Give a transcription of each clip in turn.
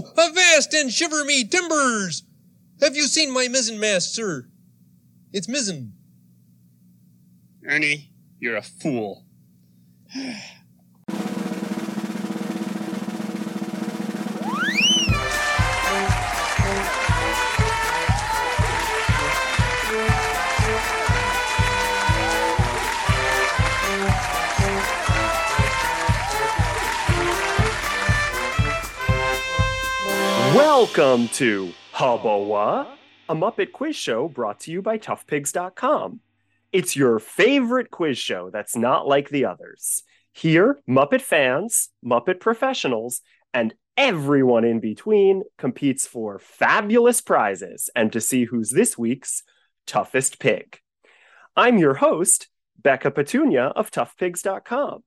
Ho! Avast and shiver me timbers! Have you seen my mizzen mast, sir? It's mizzen. Ernie, you're a fool. Welcome to Hubbawa, a Muppet quiz show brought to you by ToughPigs.com. It's your favorite quiz show that's not like the others. Here, Muppet fans, Muppet professionals, and everyone in between competes for fabulous prizes and to see who's this week's toughest pig. I'm your host, Becca Petunia of ToughPigs.com.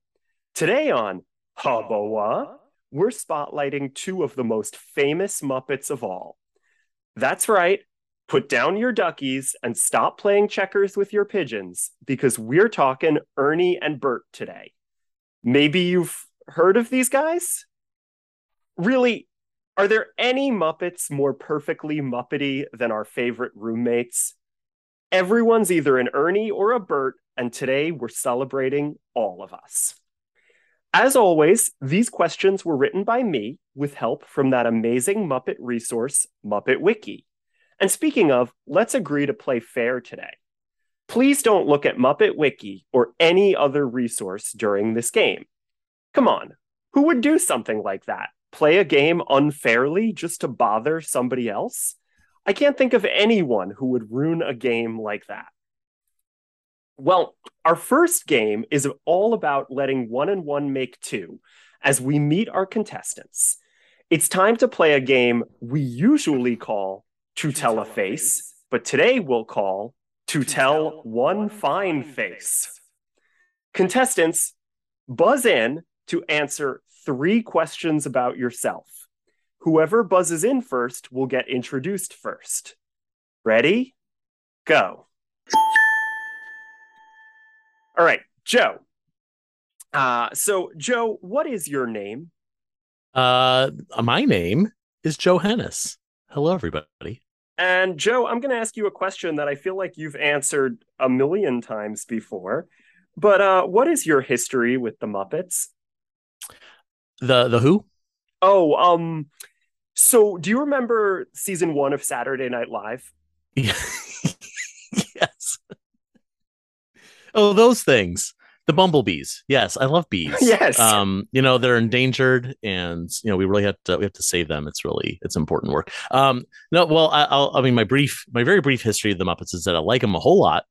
Today on Hubbawa, we're spotlighting two of the most famous Muppets of all. That's right, put down your duckies and stop playing checkers with your pigeons because we're talking Ernie and Bert today. Maybe you've heard of these guys? Really, are there any Muppets more perfectly Muppety than our favorite roommates? Everyone's either an Ernie or a Bert, and today we're celebrating all of us. As always, these questions were written by me with help from that amazing Muppet resource, Muppet Wiki. And speaking of, let's agree to play fair today. Please don't look at Muppet Wiki or any other resource during this game. Come on, who would do something like that? Play a game unfairly just to bother somebody else? I can't think of anyone who would ruin a game like that. Well, our first game is all about letting one and one make two as we meet our contestants. It's time to play a game we usually call To Tell a Face, but today we'll call To Tell One Fine Face. Contestants, buzz in to answer three questions about yourself. Whoever buzzes in first will get introduced first. Ready? Go. All right, Joe. Uh, so, Joe, what is your name? Uh, my name is Joe Hennes. Hello, everybody. And Joe, I'm going to ask you a question that I feel like you've answered a million times before. But uh, what is your history with the Muppets? The the who? Oh, um, so do you remember season one of Saturday Night Live? yes. Oh, those things. The bumblebees. Yes, I love bees. Yes. Um, you know, they're endangered and you know, we really have to we have to save them. It's really it's important work. Um, no, well, I, I'll I mean my brief my very brief history of the Muppets is that I like them a whole lot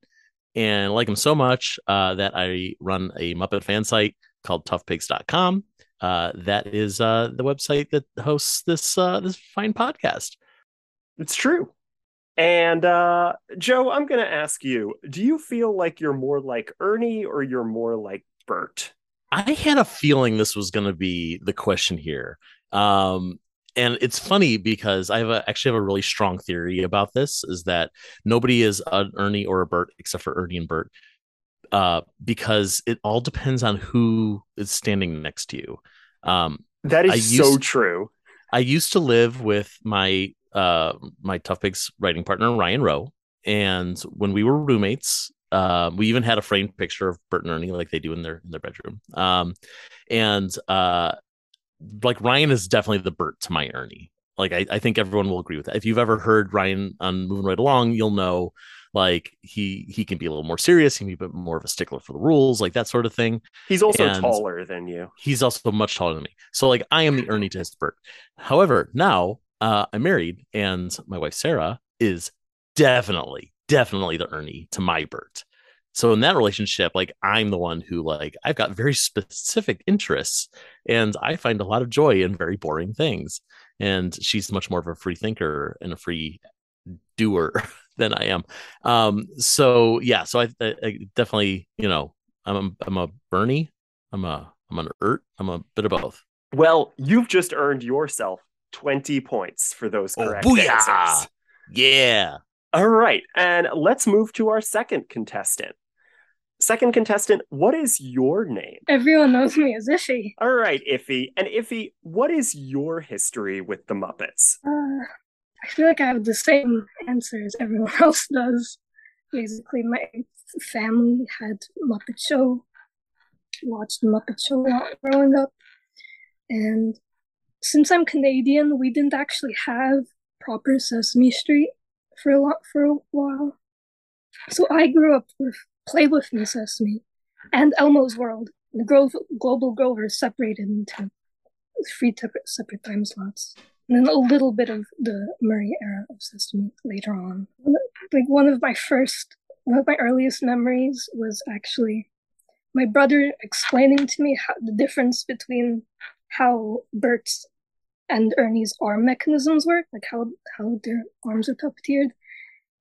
and I like them so much uh, that I run a Muppet fan site called toughpigs.com. Uh, that is uh, the website that hosts this uh, this fine podcast. It's true. And uh, Joe, I'm going to ask you do you feel like you're more like Ernie or you're more like Bert? I had a feeling this was going to be the question here. Um, and it's funny because I have a, actually have a really strong theory about this is that nobody is an Ernie or a Bert except for Ernie and Bert. Uh, because it all depends on who is standing next to you. Um, that is so true. I used to live with my uh, my Tough Pigs writing partner Ryan Roe, and when we were roommates, uh, we even had a framed picture of Bert and Ernie like they do in their in their bedroom. Um, and uh, like Ryan is definitely the Bert to my Ernie. Like I, I think everyone will agree with that. If you've ever heard Ryan on Moving Right Along, you'll know like he he can be a little more serious, he can be a bit more of a stickler for the rules, like that sort of thing. He's also and taller than you. He's also much taller than me. So like I am the Ernie to his Bert. However, now uh, I'm married, and my wife Sarah is definitely, definitely the Ernie to my Bert. So in that relationship, like I'm the one who like I've got very specific interests, and I find a lot of joy in very boring things. And she's much more of a free thinker and a free doer than I am. Um, so yeah, so I, I, I definitely, you know, I'm a, I'm a Bernie, I'm a I'm an Ert, I'm a bit of both. Well, you've just earned yourself 20 points for those Oh, correct booyah! answers. Yeah. All right, and let's move to our second contestant. second contestant, what is your name? Everyone knows me as Iffy. All right, Iffy. And Iffy, what is your history with the Muppets? Uh, I feel like I have the same answer as everyone else does. Basically, my family had Muppet Show, watched Muppet Show growing up, and since I'm Canadian, we didn't actually have proper Sesame Street for a lot for a while. So I grew up with Play With Me Sesame and Elmo's World. The Grove, Global Grover separated into three separate time slots. And then a little bit of the Murray era of Sesame later on. Like one of my first, one of my earliest memories was actually my brother explaining to me how the difference between how Bert's and Ernie's arm mechanisms work, like how how their arms are puppeteered,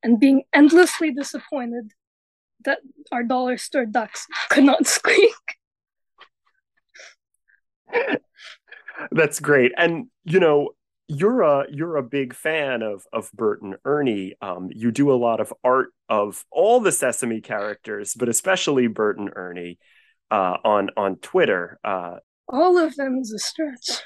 and being endlessly disappointed that our dollar store ducks could not squeak. That's great. And you know, you're a you're a big fan of of Bert and Ernie. Um, you do a lot of art of all the Sesame characters, but especially Bert and Ernie uh, on on Twitter. Uh, all of them is a stretch.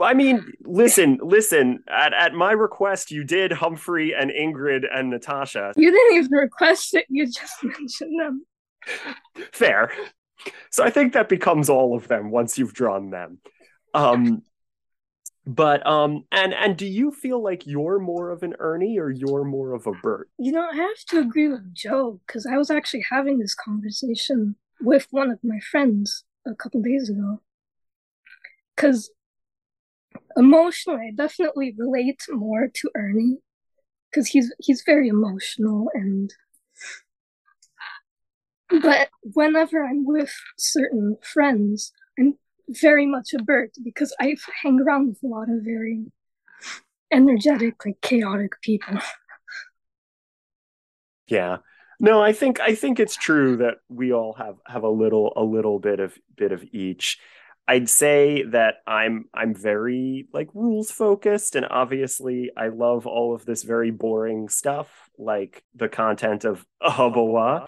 I mean, listen, listen. At at my request, you did Humphrey and Ingrid and Natasha. You didn't even request it. You just mentioned them. Fair. So I think that becomes all of them once you've drawn them. Um, but um, and and do you feel like you're more of an Ernie or you're more of a Bert? You know, I have to agree with Joe because I was actually having this conversation with one of my friends a couple days ago because emotionally, I definitely relate more to Ernie because he's he's very emotional and. But whenever I'm with certain friends, I'm very much a Bert because I hang around with a lot of very energetic, like chaotic people. Yeah. No, I think I think it's true that we all have have a little a little bit of bit of each. I'd say that I'm I'm very like rules focused and obviously I love all of this very boring stuff like the content of Hubbawa.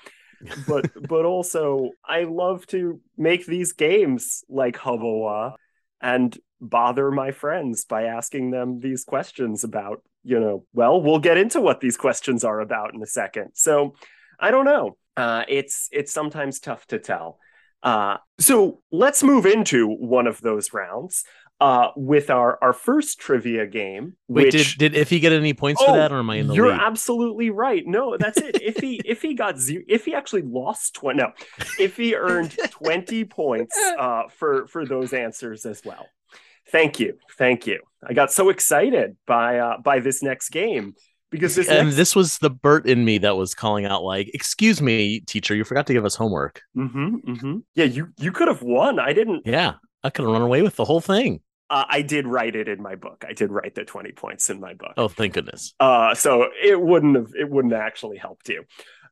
but but also I love to make these games like Hubbawa and bother my friends by asking them these questions about, you know, well, we'll get into what these questions are about in a second. So I don't know. Uh, it's it's sometimes tough to tell. Uh, so let's move into one of those rounds uh, with our our first trivia game. Wait, which... did did Iffy get any points oh, for that, or am I in the You're lead? absolutely right. No, that's it. if he if he got zero, if he actually lost twenty, no, if he earned twenty points uh, for for those answers as well. Thank you, thank you. I got so excited by uh, by this next game because this and next... this was the Bert in me that was calling out like, "Excuse me, teacher, you forgot to give us homework." Mm-hmm, mm-hmm. Yeah, you you could have won. I didn't. Yeah, I could have run away with the whole thing. Uh, I did write it in my book. I did write the twenty points in my book. Oh, thank goodness. Uh, so it wouldn't have it wouldn't have actually helped you.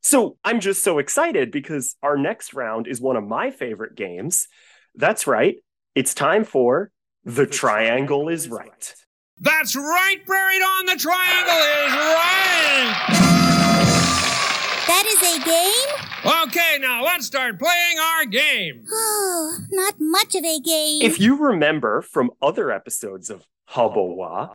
So I'm just so excited because our next round is one of my favorite games. That's right. It's time for the, the triangle, triangle is right. Right. That's right, buried on the triangle is right. That is a game? Okay, now let's start playing our game. Oh, not much of a game. If you remember from other episodes of Hubbawa,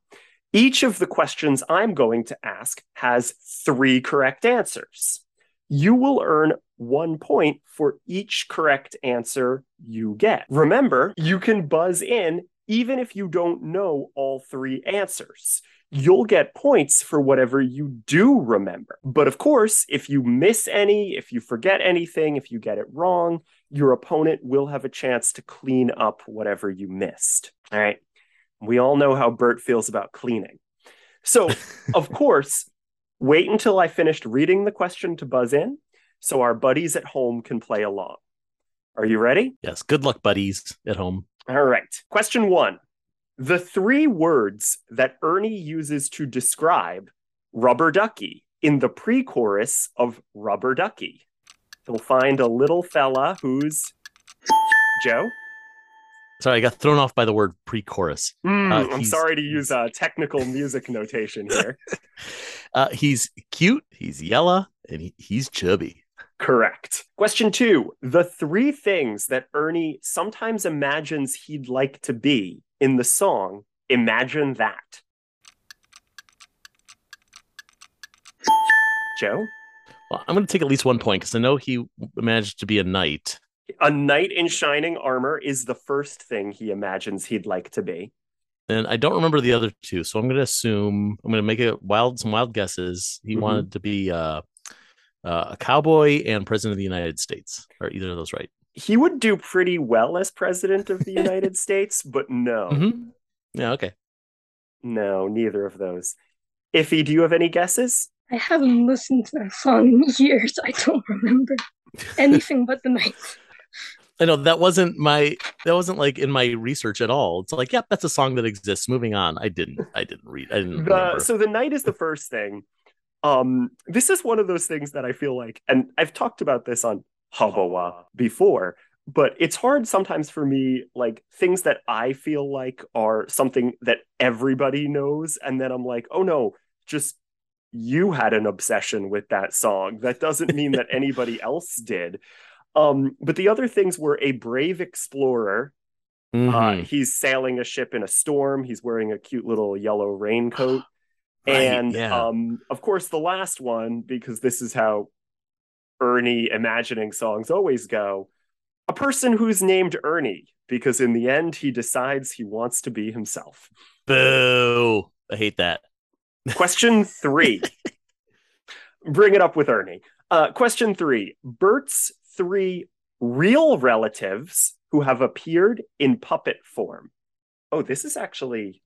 each of the questions I'm going to ask has three correct answers. You will earn one point for each correct answer you get. Remember, you can buzz in even if you don't know all three answers. You'll get points for whatever you do remember. But of course, if you miss any, if you forget anything, if you get it wrong, your opponent will have a chance to clean up whatever you missed. All right. We all know how Bert feels about cleaning. So, of course, wait until I finished reading the question to buzz in so our buddies at home can play along. Are you ready? Yes. Good luck, buddies at home. All right. Question one The three words that Ernie uses to describe Rubber Ducky in the pre chorus of Rubber Ducky. He'll find a little fella who's Joe. Sorry, I got thrown off by the word pre chorus. Mm, uh, I'm sorry to use a technical music notation here. uh, he's cute, he's yellow, and he, he's chubby. Correct. Question two The three things that Ernie sometimes imagines he'd like to be in the song Imagine That. Joe? Well, I'm going to take at least one point because I know he managed to be a knight. A knight in shining armor is the first thing he imagines he'd like to be. And I don't remember the other two, so I'm going to assume I'm going to make a wild some wild guesses. He Mhm. wanted to be uh, uh, a cowboy and president of the United States. Are either of those right? He would do pretty well as president of the United States, but no, Mhm. Yeah. Okay. no, neither of those. Iffy, do you have any guesses? I haven't listened to that song in years. I don't remember anything but the knight. I know that wasn't my that wasn't like in my research at all. It's like, yep, that's a song that exists. Moving on. I didn't. I didn't read. I didn't the remember. so the knight is the first thing um this is one of those things that i feel like and i've talked about this on Hubbawa before but it's hard sometimes for me like things that i feel like are something that everybody knows and then i'm like oh no just you had an obsession with that song that doesn't mean that anybody else did um but the other things were a brave explorer uh, Mhm. he's sailing a ship in a storm. He's wearing a cute little yellow raincoat. Right, and yeah. um, of course, the last one, because this is how Ernie imagining songs always go a person who's named Ernie, because in the end, he decides he wants to be himself. Boo! I hate that. Question three. Bring it up with Ernie. Uh, question three Bert's three real relatives who have appeared in puppet form. Oh, this is actually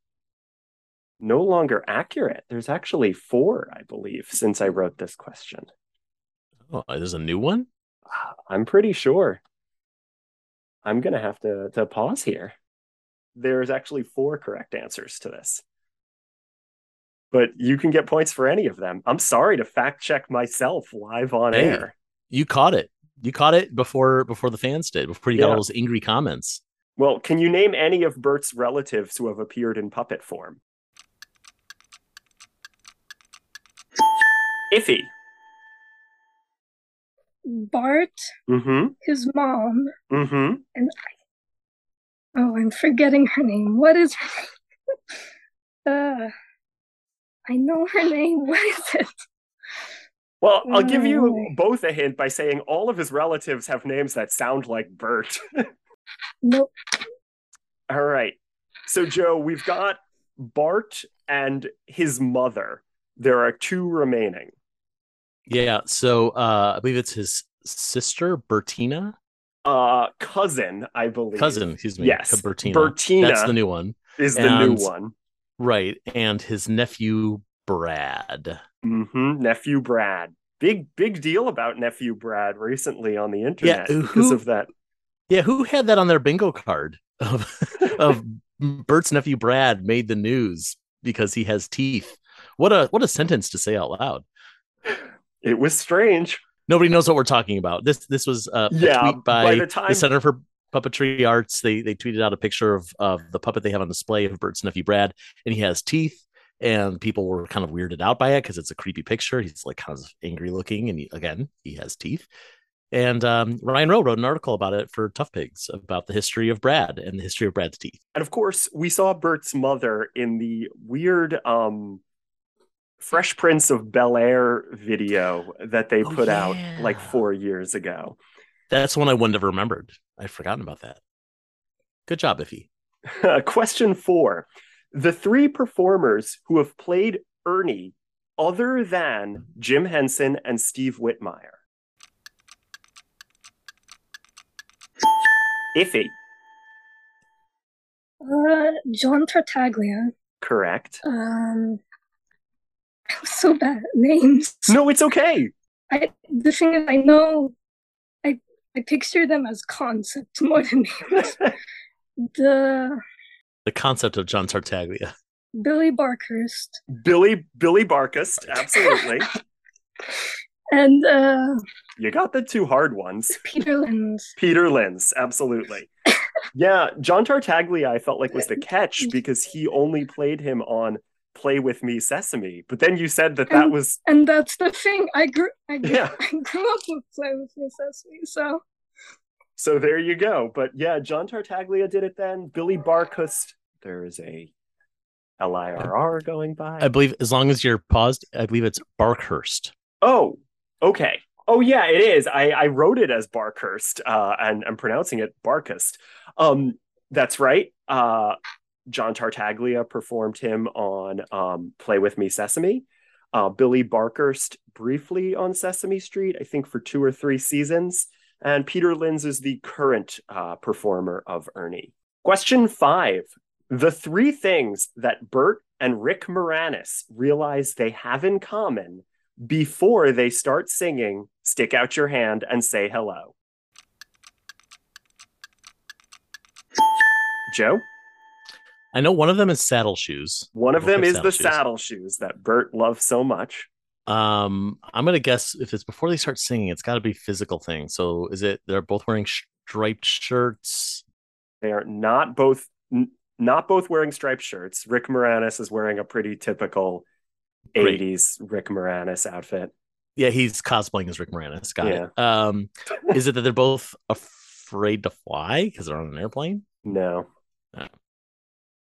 no longer accurate. There's actually four, I believe, since I wrote this question. Oh, there's a new one. I'm pretty sure. I'm going to have to to pause here. There's actually four correct answers to this. But you can get points for any of them. I'm sorry to fact check myself live on Hey. air. You caught it. You caught it before before the fans did. Before you got all those angry comments. Well, can you name any of Bert's relatives who have appeared in puppet form? Iffy. Bart, Mm-hmm. his mom, Mm-hmm. and I. Oh, I'm forgetting her name. What is her name? Uh, I know her name. What is it? Well, I'll give you both a hint by saying all of his relatives have names that sound like Bert. Nope. All right. So, Joe, we've got Bart and his mother. There are two remaining. Yeah. So uh I believe it's his sister Bertina, Uh, cousin, I believe. cousin. Excuse me. Yes. Bertina. Bertina That's the new one. is the new one. Right. And his nephew Brad. hmm Nephew Brad. Big, big deal about nephew Brad recently on the internet yeah, who- because of that. Yeah, who had that on their bingo card of of Bert's nephew Brad made the news because he has teeth. What a what a sentence to say out loud. It was strange. Nobody knows what we're talking about. This this was uh, a Yeah, tweet by, by the time- Center for Puppetry Arts. They they tweeted out a picture of of the puppet they have on display of Bert's nephew Brad, and he has teeth. And people were kind of weirded out by it because it's a creepy picture. He's like kind of angry looking, and he, again, he has teeth. And um, Ryan Roe wrote an article about it for Tough Pigs about the history of Brad and the history of Brad's teeth. And of course, we saw Bert's mother in the weird um Fresh Prince of Bel Air video that they Oh, put out like four years ago. That's one I wouldn't have remembered. I'd forgotten about that. Good job, Iffy. Question four. The three performers who have played Ernie other than Jim Henson and Steve Whitmire. Iffy, Uh, John Tartaglia. correct. Um, I'm so bad at names. No, it's okay. I the thing is, I know, I I picture them as concepts more than names. the The concept of John Tartaglia. Billy Barkhurst Billy Billy Barkhurst, absolutely. and uh, you got the two hard ones. Peter Linz. Peter Linz, absolutely. yeah, John Tartaglia, I felt like was the catch because he only played him on Play With Me Sesame. But then you said that that was And that's the thing. I grew I grew, Yeah. I grew up with Play with Me Sesame, so so there you go. But yeah, John Tartaglia did it then. Billy barkhurst there is a l-i-r-r going by. I believe as long as you're paused, I believe it's Barkhurst. Oh, okay. Oh yeah, it is. I, I wrote it as Barkhurst, uh, and I'm pronouncing it barkhurst Um, that's right. Uh, John Tartaglia performed him on um, "Play with Me, Sesame." Uh, Billy Barkhurst briefly on Sesame Street, I think for two or three seasons, and Peter Linz is the current uh, performer of Ernie. Question five: The three things that Bert and Rick Moranis realize they have in common before they start singing Stick Out Your Hand and Say Hello. Joe, I know one of them is saddle shoes. one of them is the shoes. saddle shoes that Bert loves so much. Um, I'm gonna guess if it's before they start singing, it's got to be physical thing. So is it they're both wearing striped shirts? They are not both n- not both wearing striped shirts. Rick Moranis is wearing a pretty typical Great. 80s Rick Moranis outfit. Yeah, he's cosplaying as Rick Moranis. Got Yeah. it. Um, is it that they're both afraid to fly because they're on an airplane? No. Well,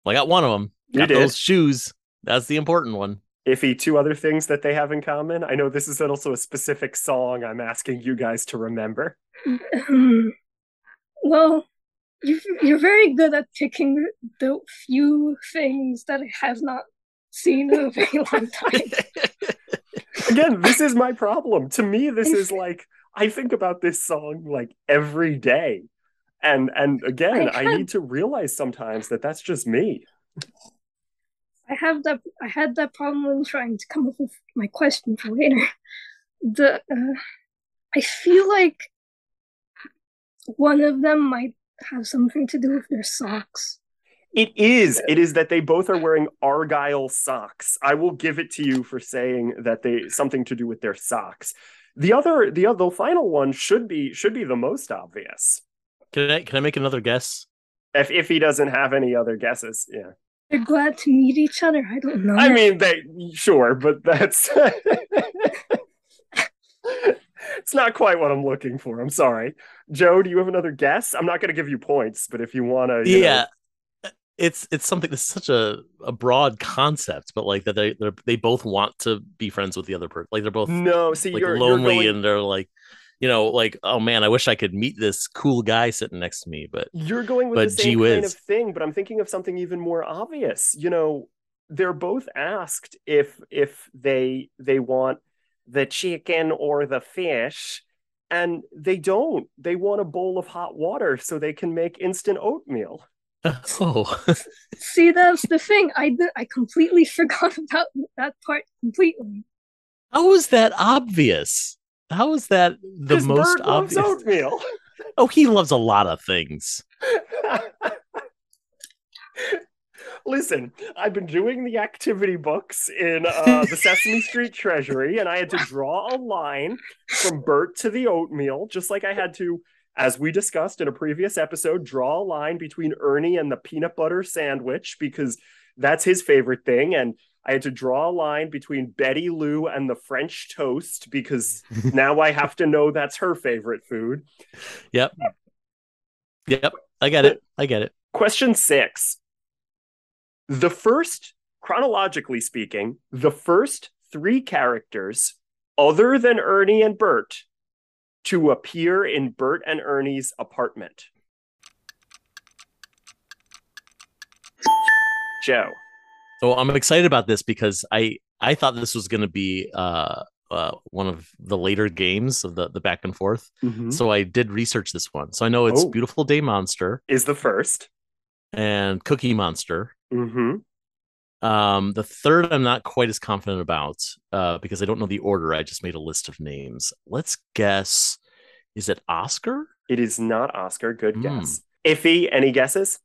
I got one of them. You Got did. those shoes. That's the important one. Iffy, two other things that they have in common. I know this is also a specific song I'm asking you guys to remember. um, well, you you're very good at picking the few things that I have not seen in a very long time. Again, this is my problem. To me, this is like I think about this song like every day. And and again, I I need to realize sometimes that that's just me. I have that. I had that problem when trying to come up with my question for later. The uh, I feel like one of them might have something to do with their socks. It is. It is that they both are wearing argyle socks. I will give it to you for saying that they something to do with their socks. The other, the other, the final one should be should be the most obvious. Can I can I make another guess? If if he doesn't have any other guesses, yeah. They're glad to meet each other. I don't know. I mean, they sure, but that's it's not quite what I'm looking for. I'm sorry, Joe. Do you have another guess? I'm not going to give you points, but if you want to, yeah. It's it's something that's such a, a broad concept, but like that they they they both want to be friends with the other person. Like they're both no. See, like you're lonely you're going, and they're like, you know, like oh man, I wish I could meet this cool guy sitting next to me. But you're going with but the same gee kind of thing. But I'm thinking of something even more obvious. You know, they're both asked if if they they want the chicken or the fish. And they don't. They want a bowl of hot water so they can make instant oatmeal. oh, See, that's the thing. I I completely forgot about that part completely. how is that obvious? How is that the most obvious? oatmeal. Oh, he loves a lot of things. Listen, I've been doing the activity books in uh, the Sesame Street Treasury, and I had to draw a line from Bert to the oatmeal, just like I had to, as we discussed in a previous episode, draw a line between Ernie and the peanut butter sandwich because that's his favorite thing. And I had to draw a line between Betty Lou and the French toast because now I have to know that's her favorite food. Yep. Yep. I get it. I get it. Question six. The first, chronologically speaking, the first three characters, other than Ernie and Bert, to appear in Bert and Ernie's apartment. Joe. So I'm excited about this because I I thought this was going to be uh, uh, one of the later games of the the back and forth. So I did research this one. So I know it's Oh. Beautiful Day Monster Is the first. and Cookie Monster. Mm-hmm. Um, the third I'm not quite as confident about uh, because I don't know the order. I just made a list of names. Let's guess. Is it Oscar? It is not Oscar. Good Hmm. guess. Iffy, any guesses?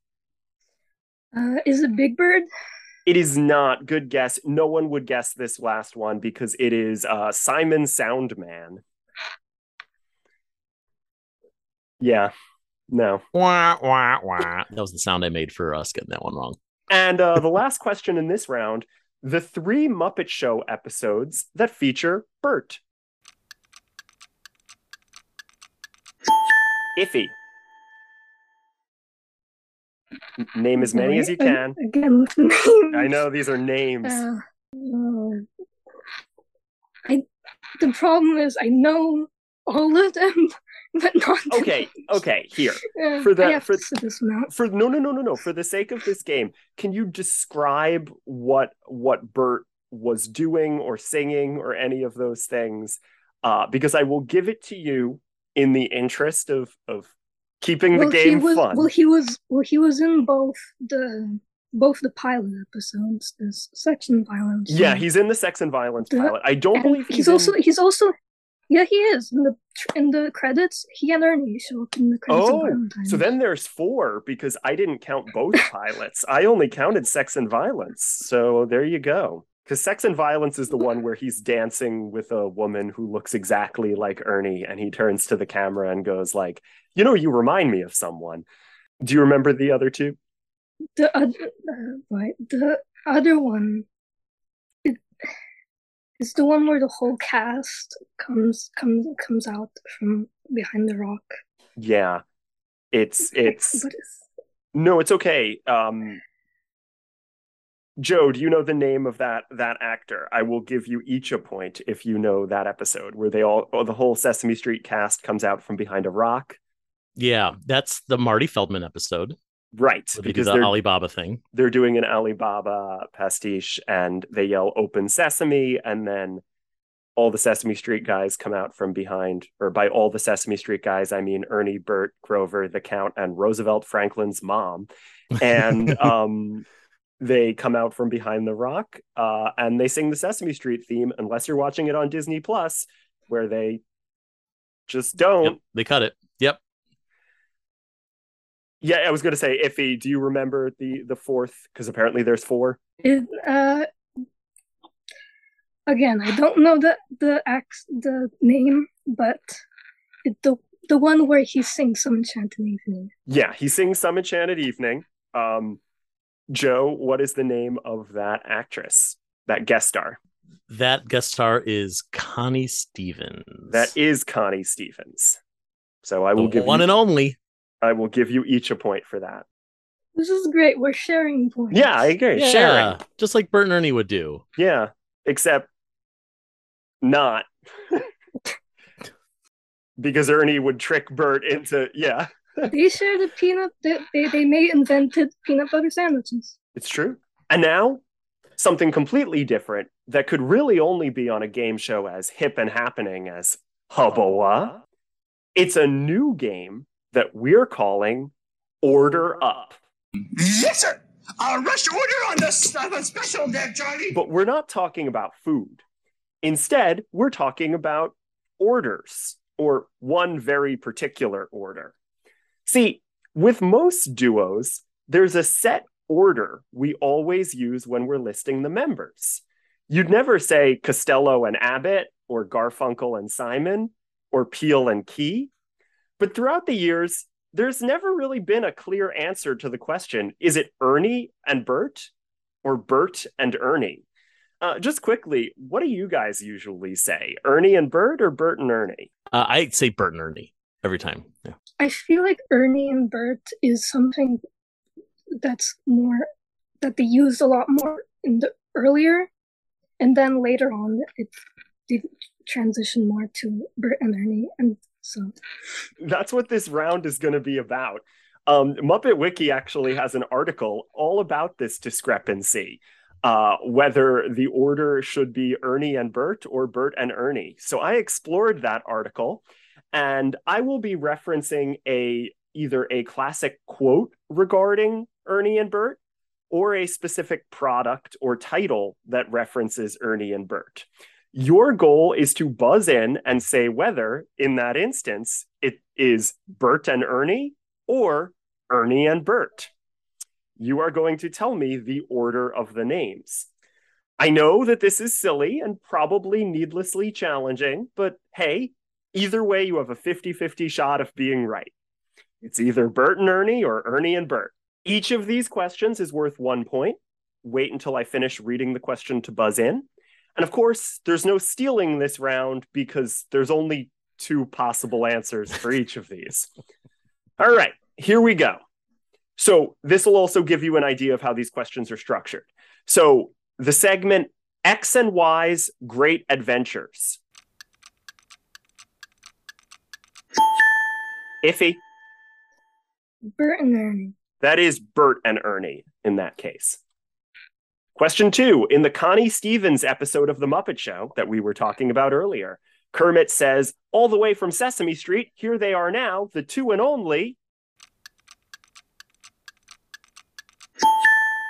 Uh, is it Big Bird? It is not. Good guess. No one would guess this last one because it is uh, Simon Soundman. Yeah. No. Wah, wah, wah. That was the sound I made for us getting that one wrong. And uh, the last question in this round the three Muppet Show episodes that feature Bert. Iffy. Name as many as you can. Again. I know these are names. Uh, uh, I the problem is I know all of them, but not. Okay, okay, here. Uh, For the- for- this one out. For no no no no no, for the sake of this game, can you describe what what Bert was doing or singing or any of those things? Uh, because I will give it to you in the interest of of keeping the Well, he game was fun. well he was well he was in both the both the pilot episodes, the s- section violence. Yeah, he's in the sex and violence The- pilot. I don't believe he's, he's, also in... he's also yeah he is in the in the credits. He and Ernie show up in the credits. Oh, so then there's four because I didn't count both pilots. I only counted sex and violence. So there you go. Because sex and violence is the one where he's dancing with a woman who looks exactly like Ernie, and he turns to the camera and goes like, "You know, you remind me of someone." Do you remember the other two? the other uh, right the other one it, is the one where the whole cast comes comes comes out from behind the rock. Yeah, it's it's is no, it's okay. Um, Joe, do you know the name of that that actor? I will give you each a point if you know that episode where they all, oh, the whole Sesame Street cast comes out from behind a rock. Yeah, that's the Marty Feldman episode. Right, they do because the they're Alibaba thing. they're doing an Alibaba pastiche and they yell "Open Sesame," and then all the Sesame Street guys come out from behind. Or by all the Sesame Street guys, I mean Ernie, Bert, Grover, the Count, and Roosevelt Franklin's mom. and um, they come out from behind the rock uh, and they sing the Sesame Street theme, unless you're watching it on Disney Plus, where they just don't. Yep, they cut it. Yep. Yeah, I was going to say, Iffy, do you remember the the fourth? Because apparently there's four. it? Uh, again, I don't know the the act the name, but it, the the one where he sings "Some Enchanted Evening." Yeah, he sings "Some Enchanted Evening." Um, Joe, what is the name of that actress, that guest star? That guest star is Connie Stevens. That is Connie Stevens. So I the will give one you, and only. I will give you each a point for that. This is great. We're sharing points. Yeah, I agree. Yeah, Sharing. just like Bert and Ernie would do. Yeah, except not. because Ernie would trick Bert into yeah, They share the peanut. They, they they made invented peanut butter sandwiches. it's true. And now something completely different that could really only be on a game show as hip and happening as Hubba. It's a new game that we're calling Order Up. Yes, sir. A rush order on the, on the special there, Charlie. But we're not talking about food. Instead, we're talking about orders or one very particular order. See, with most duos, there's a set order we always use when we're listing the members. You'd never say Costello and Abbott or Garfunkel and Simon or Peele and Key. But throughout the years, there's never really been a clear answer to the question is it Ernie and Bert or Bert and Ernie? Uh, just quickly, what do you guys usually say? Ernie and Bert or Bert and Ernie? Uh, I'd say Bert and Ernie every time. Yeah. I feel like Ernie and Bert is something that's more that they used a lot more in the earlier, and then later on it did transition more to Bert and Ernie, and so That's what this round is going to be about. Um, Muppet Wiki actually has an article all about this discrepancy, uh, whether the order should be Ernie and Bert or Bert and Ernie. So I explored that article, and I will be referencing a either a classic quote regarding Ernie and Bert or a specific product or title that references Ernie and Bert. Your goal is to buzz in and say whether, in that instance, it is Bert and Ernie or Ernie and Bert. You are going to tell me the order of the names. I know that this is silly and probably needlessly challenging, but hey, either way, you have a 50 50 shot of being right. It's either Bert and Ernie or Ernie and Bert. Each of these questions is worth one point. wait until I finish reading the question to buzz in. And of course, there's no stealing this round because there's only two possible answers for each of these. All right, here we go. So, this will also give you an idea of how these questions are structured. So, the segment X and Y's Great Adventures. Iffy. Bert and Ernie. That is Bert and Ernie in that case. Question two In the Connie Stevens episode of The Muppet Show that we were talking about earlier, Kermit says, All the way from Sesame Street, here they are now, the two and only.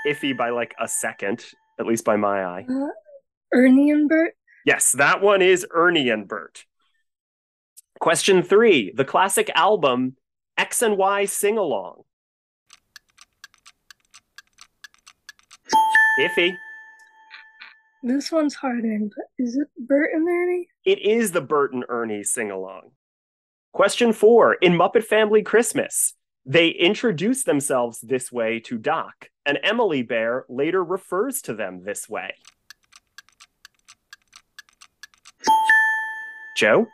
Iffy by like a second, at least by my eye. Uh, Ernie and Bert. Yes, that one is Ernie and Bert. Question three The classic album X and Y Sing Along. Iffy. This one's harder, but is it Bert and Ernie? It is the Bert and Ernie sing along. Question four In Muppet Family Christmas, they introduce themselves this way to Doc, and Emily Bear later refers to them this way. Joe?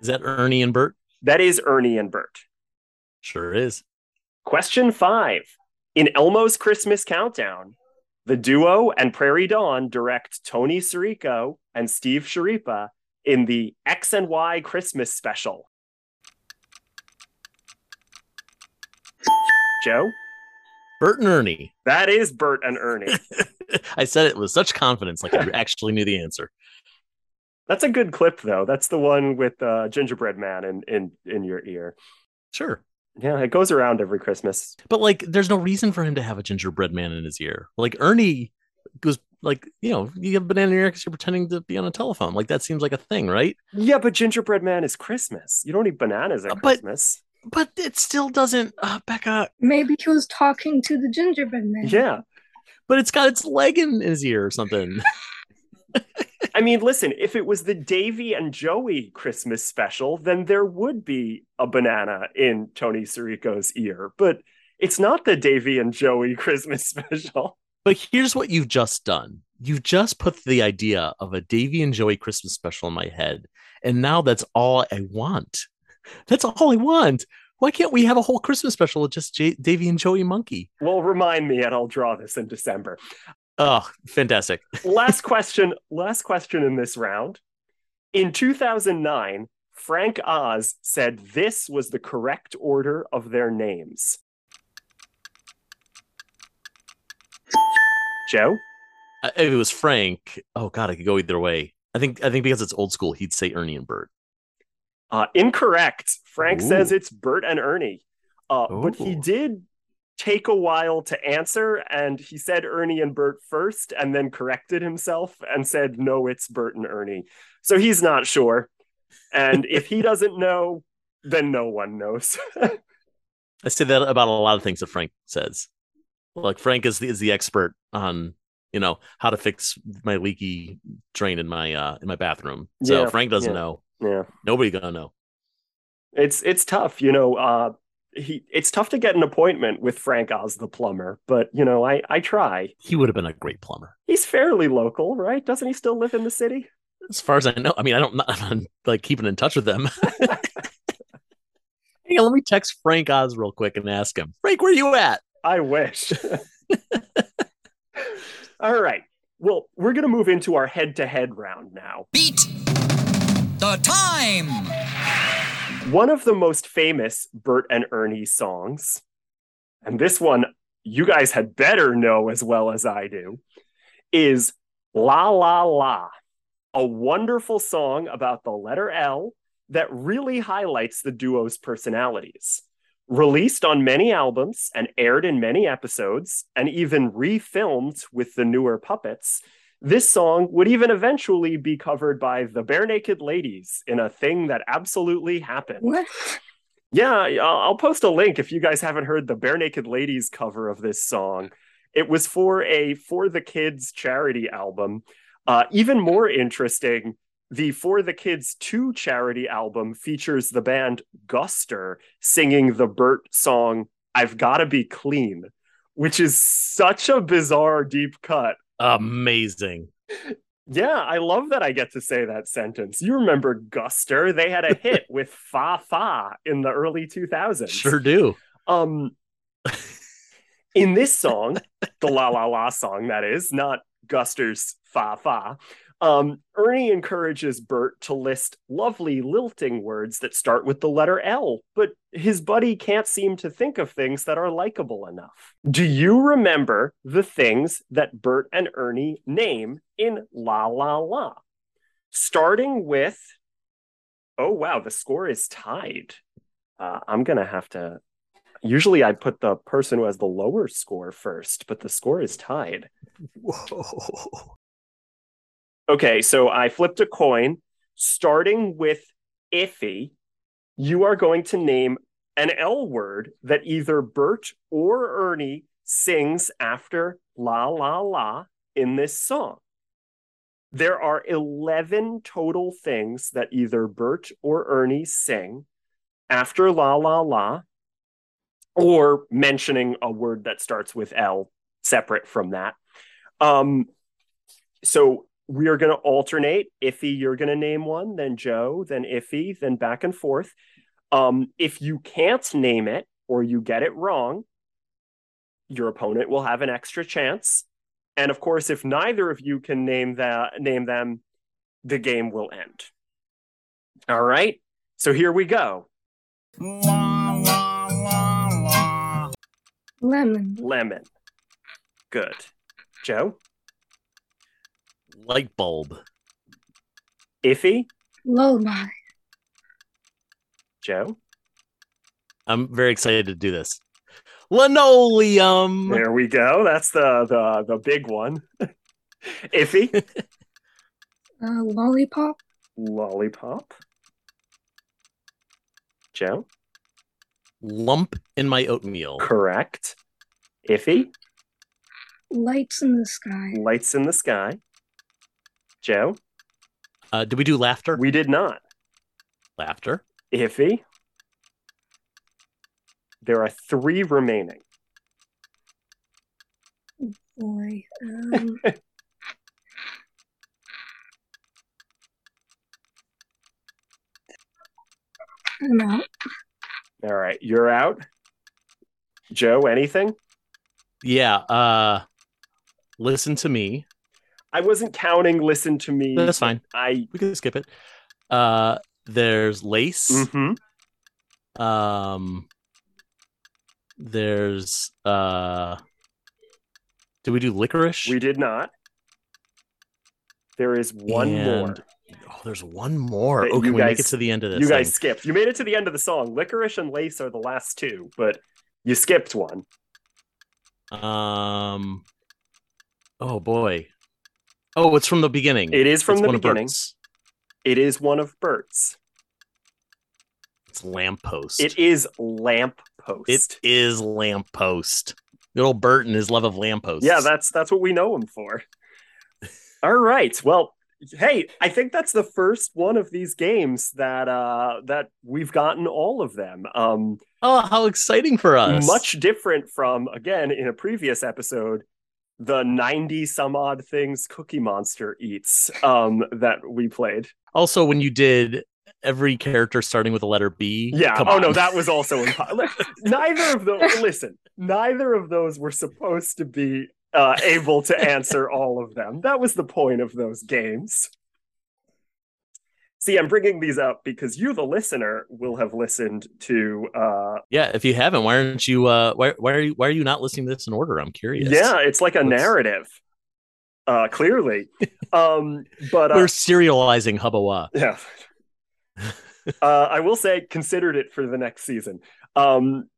Is that Ernie and Bert? That is Ernie and Bert. Sure is. Question five In Elmo's Christmas Countdown, the duo and Prairie Dawn direct Tony Sirico and Steve Schirripa in the X and Y Christmas special. Joe? Bert and Ernie. That is Bert and Ernie. I said it with such confidence, like I actually knew the answer. That's a good clip, though. That's the one with uh, Gingerbread Man in, in in your ear. Sure. Yeah, it goes around every Christmas. But like, there's no reason for him to have a gingerbread man in his ear. Like Ernie goes like, you know, you have a banana in your ear because you're pretending to be on a telephone. Like that seems like a thing, right? Yeah, but Gingerbread Man is Christmas. You don't eat bananas at Uh, but- Christmas. But it still doesn't, uh, Becca. Maybe he was talking to the gingerbread man. Yeah. But it's got its leg in his ear or something. I mean, listen, if it was the Davy and Joey Christmas special, then there would be a banana in Tony Sirico's ear. But it's not the Davy and Joey Christmas special. But here's what you've just done. You've just put the idea of a Davy and Joey Christmas special in my head. And now that's all I want. That's all I want. Why can't we have a whole Christmas special with just J- Davy and Joey Monkey? Well, remind me, and I'll draw this in December. Oh, fantastic. last question. Last question in this round. In 2009, Frank Oz said this was the correct order of their names. Joe? Uh, If it was Frank, oh god, I could go either way. I think I think because it's old school, he'd say Ernie and Bert. Uh, incorrect. Frank Ooh. says it's Bert and Ernie. Uh, but he did take a while to answer, and he said Ernie and Bert first, and then corrected himself and said, no, it's Bert and Ernie. So he's not sure. And if he doesn't know, then no one knows. I say that about a lot of things that Frank says. Like Frank is the, is the expert on you know how to fix my leaky drain in my uh in my bathroom. So Yeah, Frank doesn't yeah. know. yeah. Nobody gonna know. It's it's tough, you know. Uh, he it's tough to get an appointment with Frank Oz the plumber, but you know, I I try. He would have been a great plumber. He's fairly local, right? Doesn't he still live in the city? As far as I know, I mean, I don't I'm like keeping in touch with them. Hang on, let me text Frank Oz real quick and ask him. Frank, where you at? I wish. All right. Well, we're going to move into our head to head round now. Beat the time. One of the most famous Bert and Ernie songs, and this one you guys had better know as well as I do, is La La La, a wonderful song about the letter L that really highlights the duo's personalities. Released on many albums and aired in many episodes, and even refilmed with the newer puppets, this song would even eventually be covered by the Barenaked Ladies in a thing that absolutely happened. What? Yeah, I'll, post a link if you guys haven't heard the Barenaked Ladies cover of this song. It was for a For the Kids charity album. Uh, even more interesting, the For the Kids 2 charity album features the band Guster singing the Bert song, I've Gotta Be Clean, which is such a bizarre deep cut. Amazing. Yeah, I love that I get to say that sentence. You remember Guster? They had a hit with Fa Fa in the early 2000s. Sure do. Um, in this song, the La La La song, that is, not Guster's Fa Fa, um, Ernie encourages Bert to list lovely lilting words that start with the letter L, but his buddy can't seem to think of things that are likable enough. Do you remember the things that Bert and Ernie name in La La La? Starting with, oh wow, the score is tied. Uh, I'm gonna have to. Usually, I put the person who has the lower score first, but the score is tied. Whoa. Okay, so I flipped a coin. Starting with iffy, you are going to name an L word that either Bert or Ernie sings after la la la in this song. There are 11 total things that either Bert or Ernie sing after la la la or mentioning a word that starts with L separate from that. Um, so we are going to alternate. Iffy, you're going to name one, then Joe, then Iffy, then back and forth. Um, if you can't name it or you get it wrong, your opponent will have an extra chance. And of course, if neither of you can name that name them, the game will end. All right. So here we go. Lemon. Lemon. Good. Joe? Light bulb. Iffy? Lullaby. Joe? I'm very excited to do this. Linoleum. There we go. That's the the the big one. Iffy? Uh, lollipop. Lollipop. Joe? Lump in my oatmeal. Correct. Iffy? Lights in the sky. Lights in the sky. Joe? Uh, did we do laughter? We did not. laughter. Iffy? There are three remaining. Boy. Um, I'm out. All right, you're out. Joe, anything? Yeah. Uh, listen to me. I wasn't counting listen to me. That's fine. I We can skip it. Uh, there's lace. mhm. Um, there's uh, did we do licorice? we did not. There is one more. Oh, there's one more. That Oh, you can we make it to the end of this? You guys thing? skipped. You made it to the end of the song. Licorice and lace are the last two, but you skipped one. Um. Oh boy. Oh, it's from the beginning. It is from It's the beginning. It is one of Bert's. It's lamppost. It is lamppost. It is lamppost. Good old Bert and his love of lampposts. Yeah, that's that's what we know him for. All right. Well, hey, I think that's the first one of these games that uh that we've gotten all of them. Um oh, how exciting for us! much different from again in a previous episode the 90 some odd things Cookie Monster eats um that we played. Also, when you did every character starting with the letter B. Yeah. come oh on. no, that was also impossible. neither of those. Listen, neither of those were supposed to be uh, able to answer all of them. That was the point of those games. See, I'm bringing these up because you, the listener, will have listened to. Uh, Yeah, if you haven't, why aren't you? Uh, why why are you why are you not listening to this in order? I'm curious. Yeah, it's like a narrative. Uh, clearly, um, but uh, we're serializing Hubbawa. Yeah. uh, I will say, considered it for the next season. Um,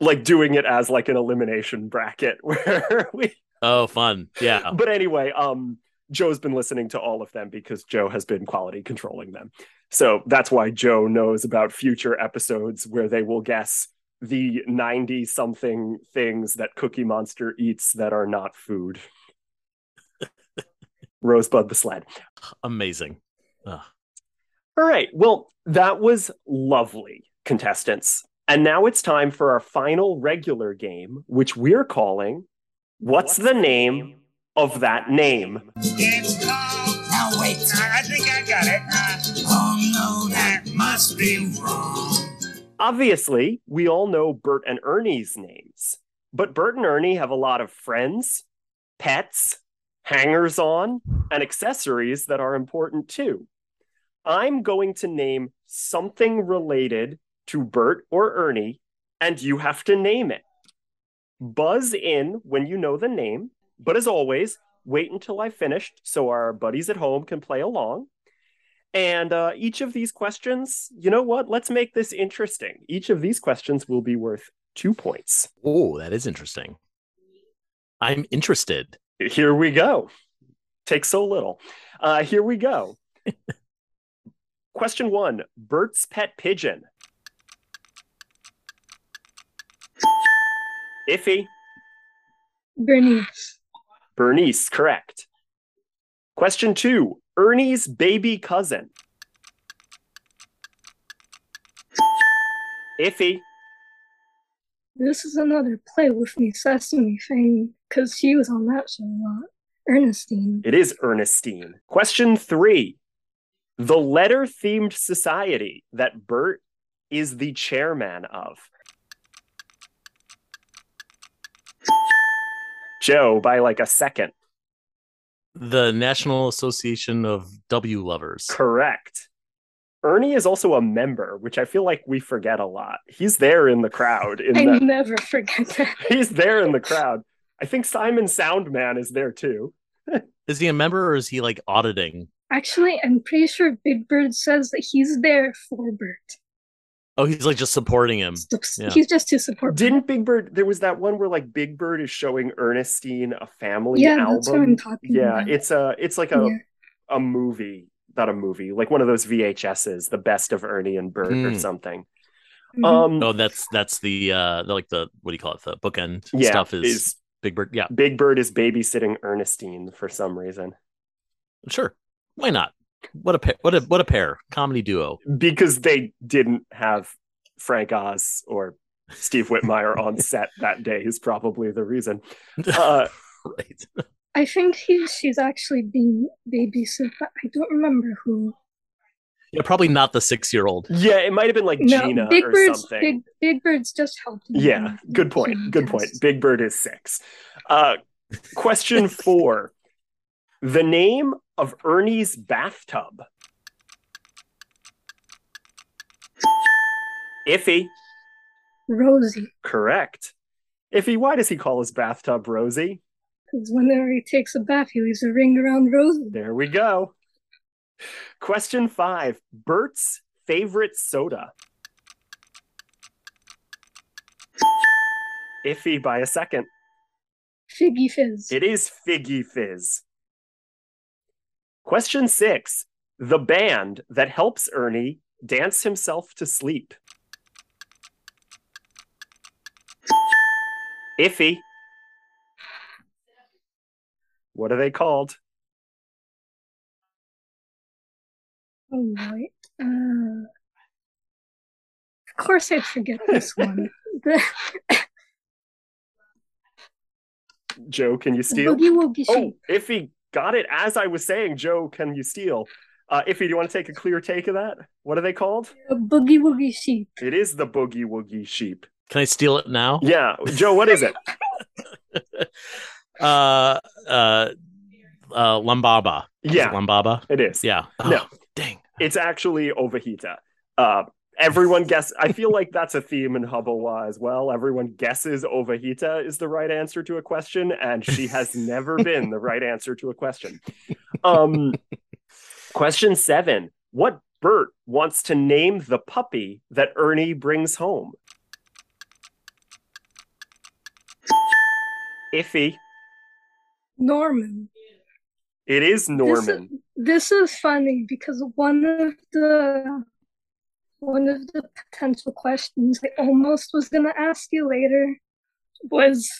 like doing it as like an elimination bracket where we. Oh, fun. Yeah. But anyway, um, Joe's been listening to all of them because Joe has been quality controlling them. So that's why Joe knows about future episodes where they will guess the 90 something things that Cookie Monster eats that are not food. Rosebud the sled. Amazing. Ugh. All right. Well, that was lovely, contestants. And now it's time for our final regular game, which we're calling What's the Name of That Name? It's called. Now wait. I think I got it. Uh, oh no, that must be wrong. Obviously, we all know Bert and Ernie's names, but Bert and Ernie have a lot of friends, pets, hangers on, and accessories that are important too. I'm going to name something related to Bert or Ernie, and you have to name it. Buzz in when you know the name, but as always, wait until I've finished so our buddies at home can play along. And uh, each of these questions, you know what? Let's make this interesting. Each of these questions will be worth two points. Oh, that is interesting. I'm interested. Here we go. Take so little. Uh, here we go. Question one Bert's pet pigeon. Iffy. Bernice. Bernice, correct. Question two Ernie's baby cousin. Iffy. This is another play with me Sesame thing because she was on that show a lot. Ernestine. It is Ernestine. Question three The letter themed society that Bert is the chairman of. Joe, by like a second. The National Association of W Lovers. Correct. Ernie is also a member, which I feel like we forget a lot. He's there in the crowd. In I the, never forget that. he's there in the crowd. I think Simon Soundman is there too. Is he a member or is he like auditing? Actually, I'm pretty sure Big Bird says that he's there for Bert. Oh, he's like just supporting him. Yeah. He's just to support. Didn't Big Bird? There was that one where like Big Bird is showing Ernestine a family Yeah, album. that's what I'm talking yeah, about. it's a it's like a Yeah. a movie, not a movie, like one of those VHSs, the best of Ernie and Bert or Hmm. something. Mhm. Um, Oh, that's that's the uh the, like the what do you call it? The bookend yeah, stuff is, is Big Bird. Yeah, Big Bird is babysitting Ernestine for some reason sure. Why not? What a pair! What a what a pair! Comedy duo. because they didn't have Frank Oz or Steve Whitmire on set that day is probably the reason. Uh, right. I think he she's actually being babysit, but I don't remember who. Yeah, probably not the six year old. yeah, it might have been like No, Gina Big or Bird's something. Big Big Bird's just helping. Yeah, good point. Good point. Big Bird is six. Uh, question four The name of Ernie's bathtub. Iffy, Rosie, correct. Iffy, why does he call his bathtub Rosie? because whenever he takes a bath, he leaves a ring around Rosie. There we go. Question five Bert's favorite soda. Iffy by a second. Figgy Fizz. It is Figgy Fizz. Question six The band that helps Ernie dance himself to sleep. Iffy. What are they called? Oh boy. Uh, of course, I'd forget this one. Joe, can you steal? Boogie Woogie Oh. Iffy got it as I was saying. Joe, can you steal? Uh, Iffy, do you want to take a clear take of that? What are they called? The Boogie Woogie Sheep. It is the Boogie Woogie Sheep. Can I steal it now? Yeah, Joe, what is it? Uh, uh, uh, Lambaba. Is it Yeah. Lambaba. It is. Yeah. No. Oh, dang. It's actually Ovahita. Uh, everyone guess. I feel like that's a theme in Hubbawa as well. Everyone guesses Ovahita is the right answer to a question, and she has never been the right answer to a question. Um, question seven: What Bert wants to name the puppy that Ernie brings home? Iffy. Norman. It is Norman. This is, this is funny because one of the one of the potential questions I almost was gonna ask you later was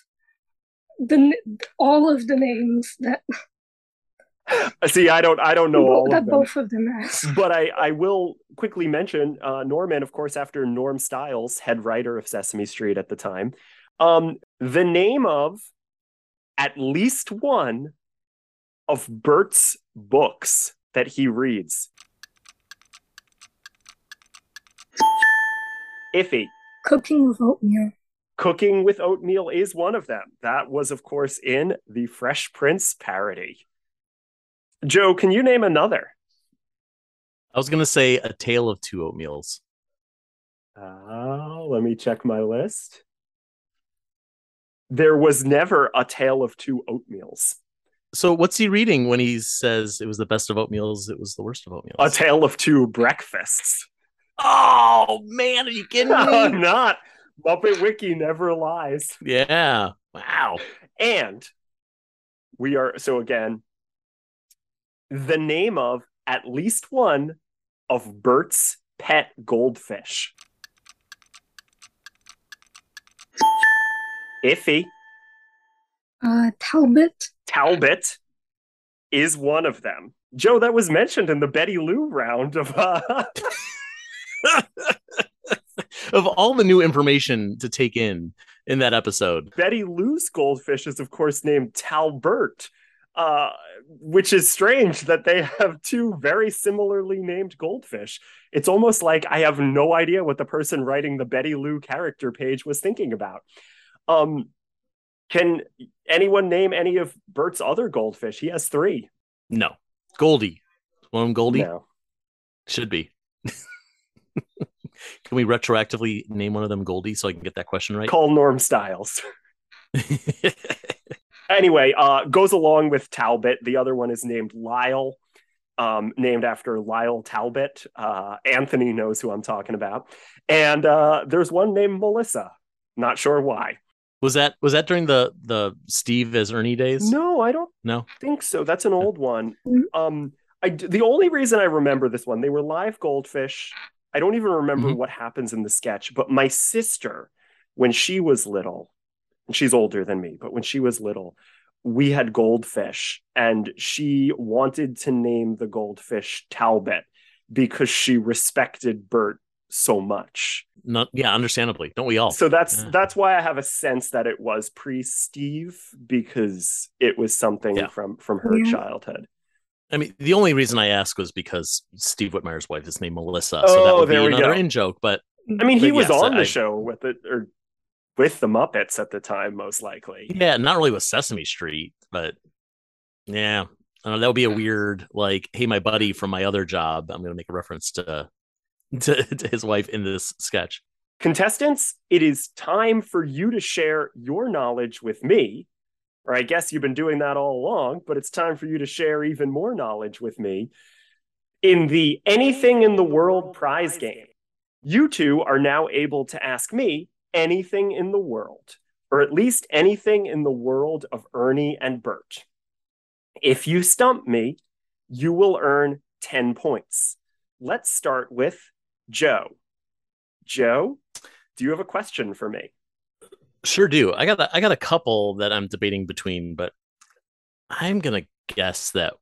the all of the names that See, I don't I don't know all that of them. both of them ask. but I, I will quickly mention uh, Norman, of course, after Norm Stiles, head writer of Sesame Street at the time. Um, the name of at least one of Bert's books that he reads. Iffy. Cooking with oatmeal. Cooking with oatmeal is one of them. That was, of course, in the Fresh Prince parody. Joe, can you name another? I was gonna say a tale of two oatmeals. Uh, let me check my list. There was never a tale of two oatmeals. So what's he reading when he says it was the best of oatmeals, it was the worst of oatmeals? A tale of two breakfasts. Oh man, are you kidding No, me? I'm not. Muppet Wiki never lies. yeah. Wow. And we are, so again, the name of at least one of Bert's pet goldfish. Iffy. Uh, Talbot. Talbot is one of them. Joe, that was mentioned in the Betty Lou round of uh, of all the new information to take in in that episode. Betty Lou's goldfish is, of course, named Talbert, uh, which is strange that they have two very similarly named goldfish. It's almost like I have no idea what the person writing the Betty Lou character page was thinking about. Um, can anyone name any of Bert's other goldfish? He has three. No. Goldie. One Goldie? No. Should be. Can we retroactively name one of them Goldie so I can get that question right? Call Norm Stiles. anyway, uh, goes along with Talbot. The other one is named Lyle, um, named after Lyle Talbot. Uh, Anthony knows who I'm talking about. And uh, there's one named Melissa. Not sure why. was that was that during the the Steve as Ernie days? No, I don't No. think so. That's an old one. Um, I the only reason I remember this one, they were live goldfish. I don't even remember Mhm. what happens in the sketch, but my sister, when she was little, and she's older than me, but when she was little, we had goldfish, and she wanted to name the goldfish Talbot because she respected Bert so much. Not yeah, understandably. Don't we all? So that's Yeah. that's why I have a sense that it was pre Steve because it was something Yeah. from from her Yeah. childhood. I mean, the only reason I asked was because Steve Whitmire's wife is named Melissa. Oh, so that oh, would be there we another go. in joke, but I mean, he But was yes, on the I- show with it or with the Muppets at the time, most likely. yeah, not really with Sesame Street, but yeah. I don't know, that would be a weird like, hey, my buddy from my other job. I'm gonna make a reference to to, to his wife in this sketch. Contestants, it is time for you to share your knowledge with me. Or I guess you've been doing that all along, but it's time for you to share even more knowledge with me in the Anything in the World prize game. You two are now able to ask me anything in the world, or at least anything in the world of Ernie and Bert. If you stump me, you will earn 10 points. Let's start with Joe. Joe, do you have a question for me? Sure do. I got a, I got a couple that I'm debating between, but I'm gonna guess that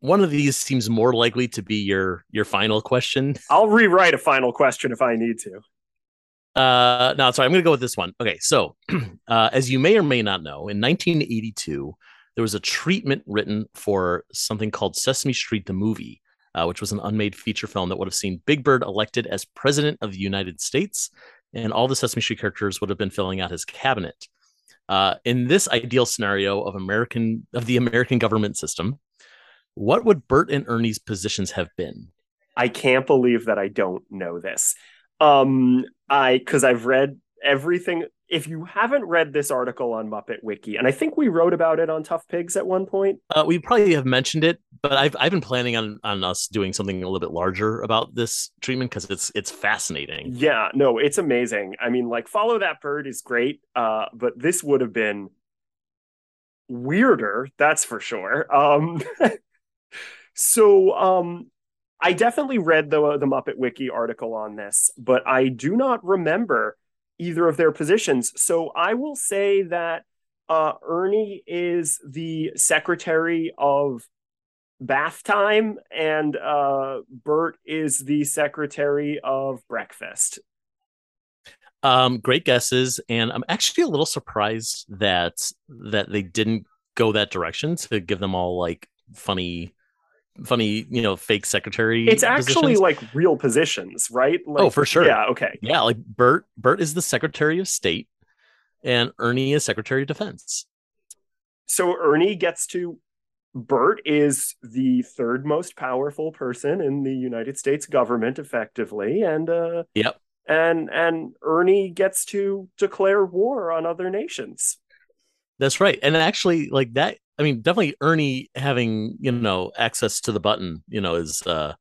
one of these seems more likely to be your your final question. I'll rewrite a final question if I need to. Uh, no, sorry, I'm gonna go with this one. Okay, so uh, as you may or may not know, in 1982, there was a treatment written for something called Sesame Street the movie, uh, which was an unmade feature film that would have seen Big Bird elected as president of the United States, and all the Sesame Street characters would have been filling out his cabinet. Uh, in this ideal scenario of American of the American government system, what would Bert and Ernie's positions have been? I can't believe that I don't know this. Um, I because I've read everything. If you haven't read this article on Muppet Wiki, and I think we wrote about it on Tough Pigs at one point. Uh, we probably have mentioned it, but I've I've been planning on on us doing something a little bit larger about this treatment because it's it's fascinating. Yeah, no, it's amazing. I mean, like Follow That Bird is great, uh, but this would have been weirder, that's for sure. Um, so um, I definitely read the the Muppet Wiki article on this, but I do not remember either of their positions. So I will say that uh, Ernie is the secretary of bath time, and uh, Bert is the secretary of breakfast. Um, great guesses, and I'm actually a little surprised that that they didn't go that direction to give them all like funny, funny, you know, fake secretary. It's actually positions. like real positions, right? Like, Oh, for sure. Yeah. Okay. yeah, like Bert. Bert is the Secretary of State, and Ernie is Secretary of Defense. So Ernie gets to. Bert is the third most powerful person in the United States government, effectively, and uh, Yep. and and Ernie gets to declare war on other nations. That's right. And actually, like that, I mean, definitely Ernie having, you know, access to the button, you know, is uh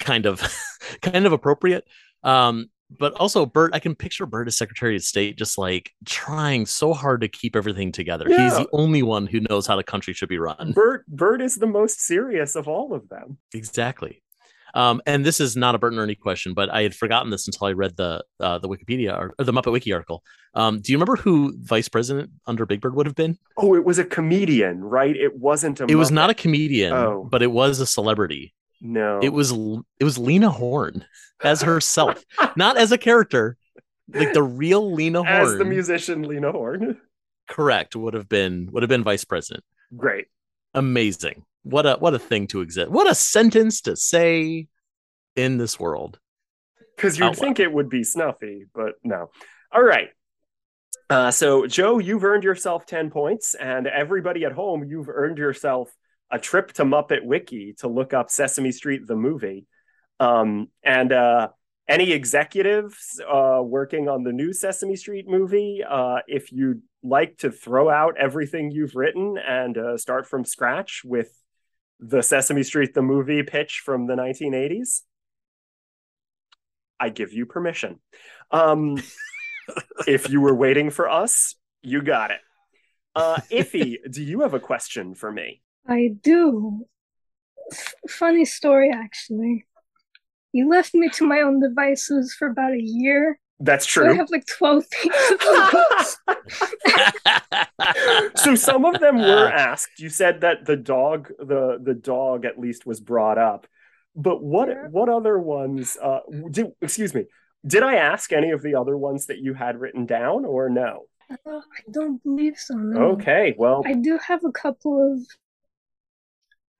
kind of kind of appropriate. Um, but also Bert, I can picture Bert as Secretary of State just like trying so hard to keep everything together. He's the only one who knows how the country should be run. Bert Bert is the most serious of all of them. Exactly. Um, and this is not a Bert and Ernie question, but I had forgotten this until I read the uh, the Wikipedia or, or the Muppet Wiki article. Um, do you remember who Vice President under Big Bird would have been? Oh, it was a comedian, right? It wasn't a. It was not a comedian, Oh. but it was a celebrity. No. It was it was Lena Horne as herself, not as a character. Like the real Lena Horne, as the musician Lena Horne. correct, would have been would have been vice president. Great. Amazing. What a what a thing to exist. What a sentence to say in this world. Because you'd Oh, think it would be snuffy, but no. All right. Uh, so, Joe, you've earned yourself 10 points, and everybody at home, you've earned yourself a trip to Muppet Wiki to look up Sesame Street, the movie. Um, and uh, any executives uh, working on the new Sesame Street movie, uh, if you'd like to throw out everything you've written and uh, start from scratch with the Sesame Street, the movie pitch from the 1980s, I give you permission. Um, if you were waiting for us, you got it. Uh, Iffy, do you have a question for me? I do. F- funny story, actually. You left me to my own devices for about a year. That's So I true. have like 12 pages so some of them were asked. You said that the dog, the the dog at least was brought up. But what Yeah. what other ones? Uh, did excuse me? Did I ask any of the other ones that you had written down, or no? Uh, I don't believe so, no. Okay, well, I do have a couple of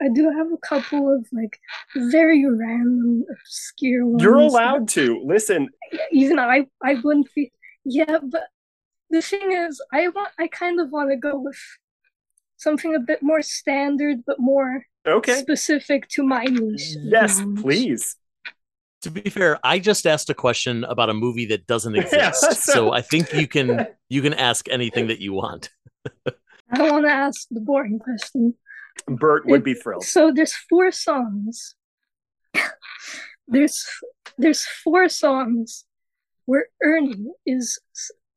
I do have a couple of like very random obscure ones. you're allowed to listen. even I I wouldn't be yeah, but the thing is I want I kind of want to go with something a bit more standard but more Okay, specific to my niche. yes, knowledge. please. to be fair, I just asked a question about a movie that doesn't Yeah, exist. so- so I think you can you can ask anything that you want. I want to ask the boring question. Bert would be thrilled. So there's four songs. there's there's four songs where Ernie is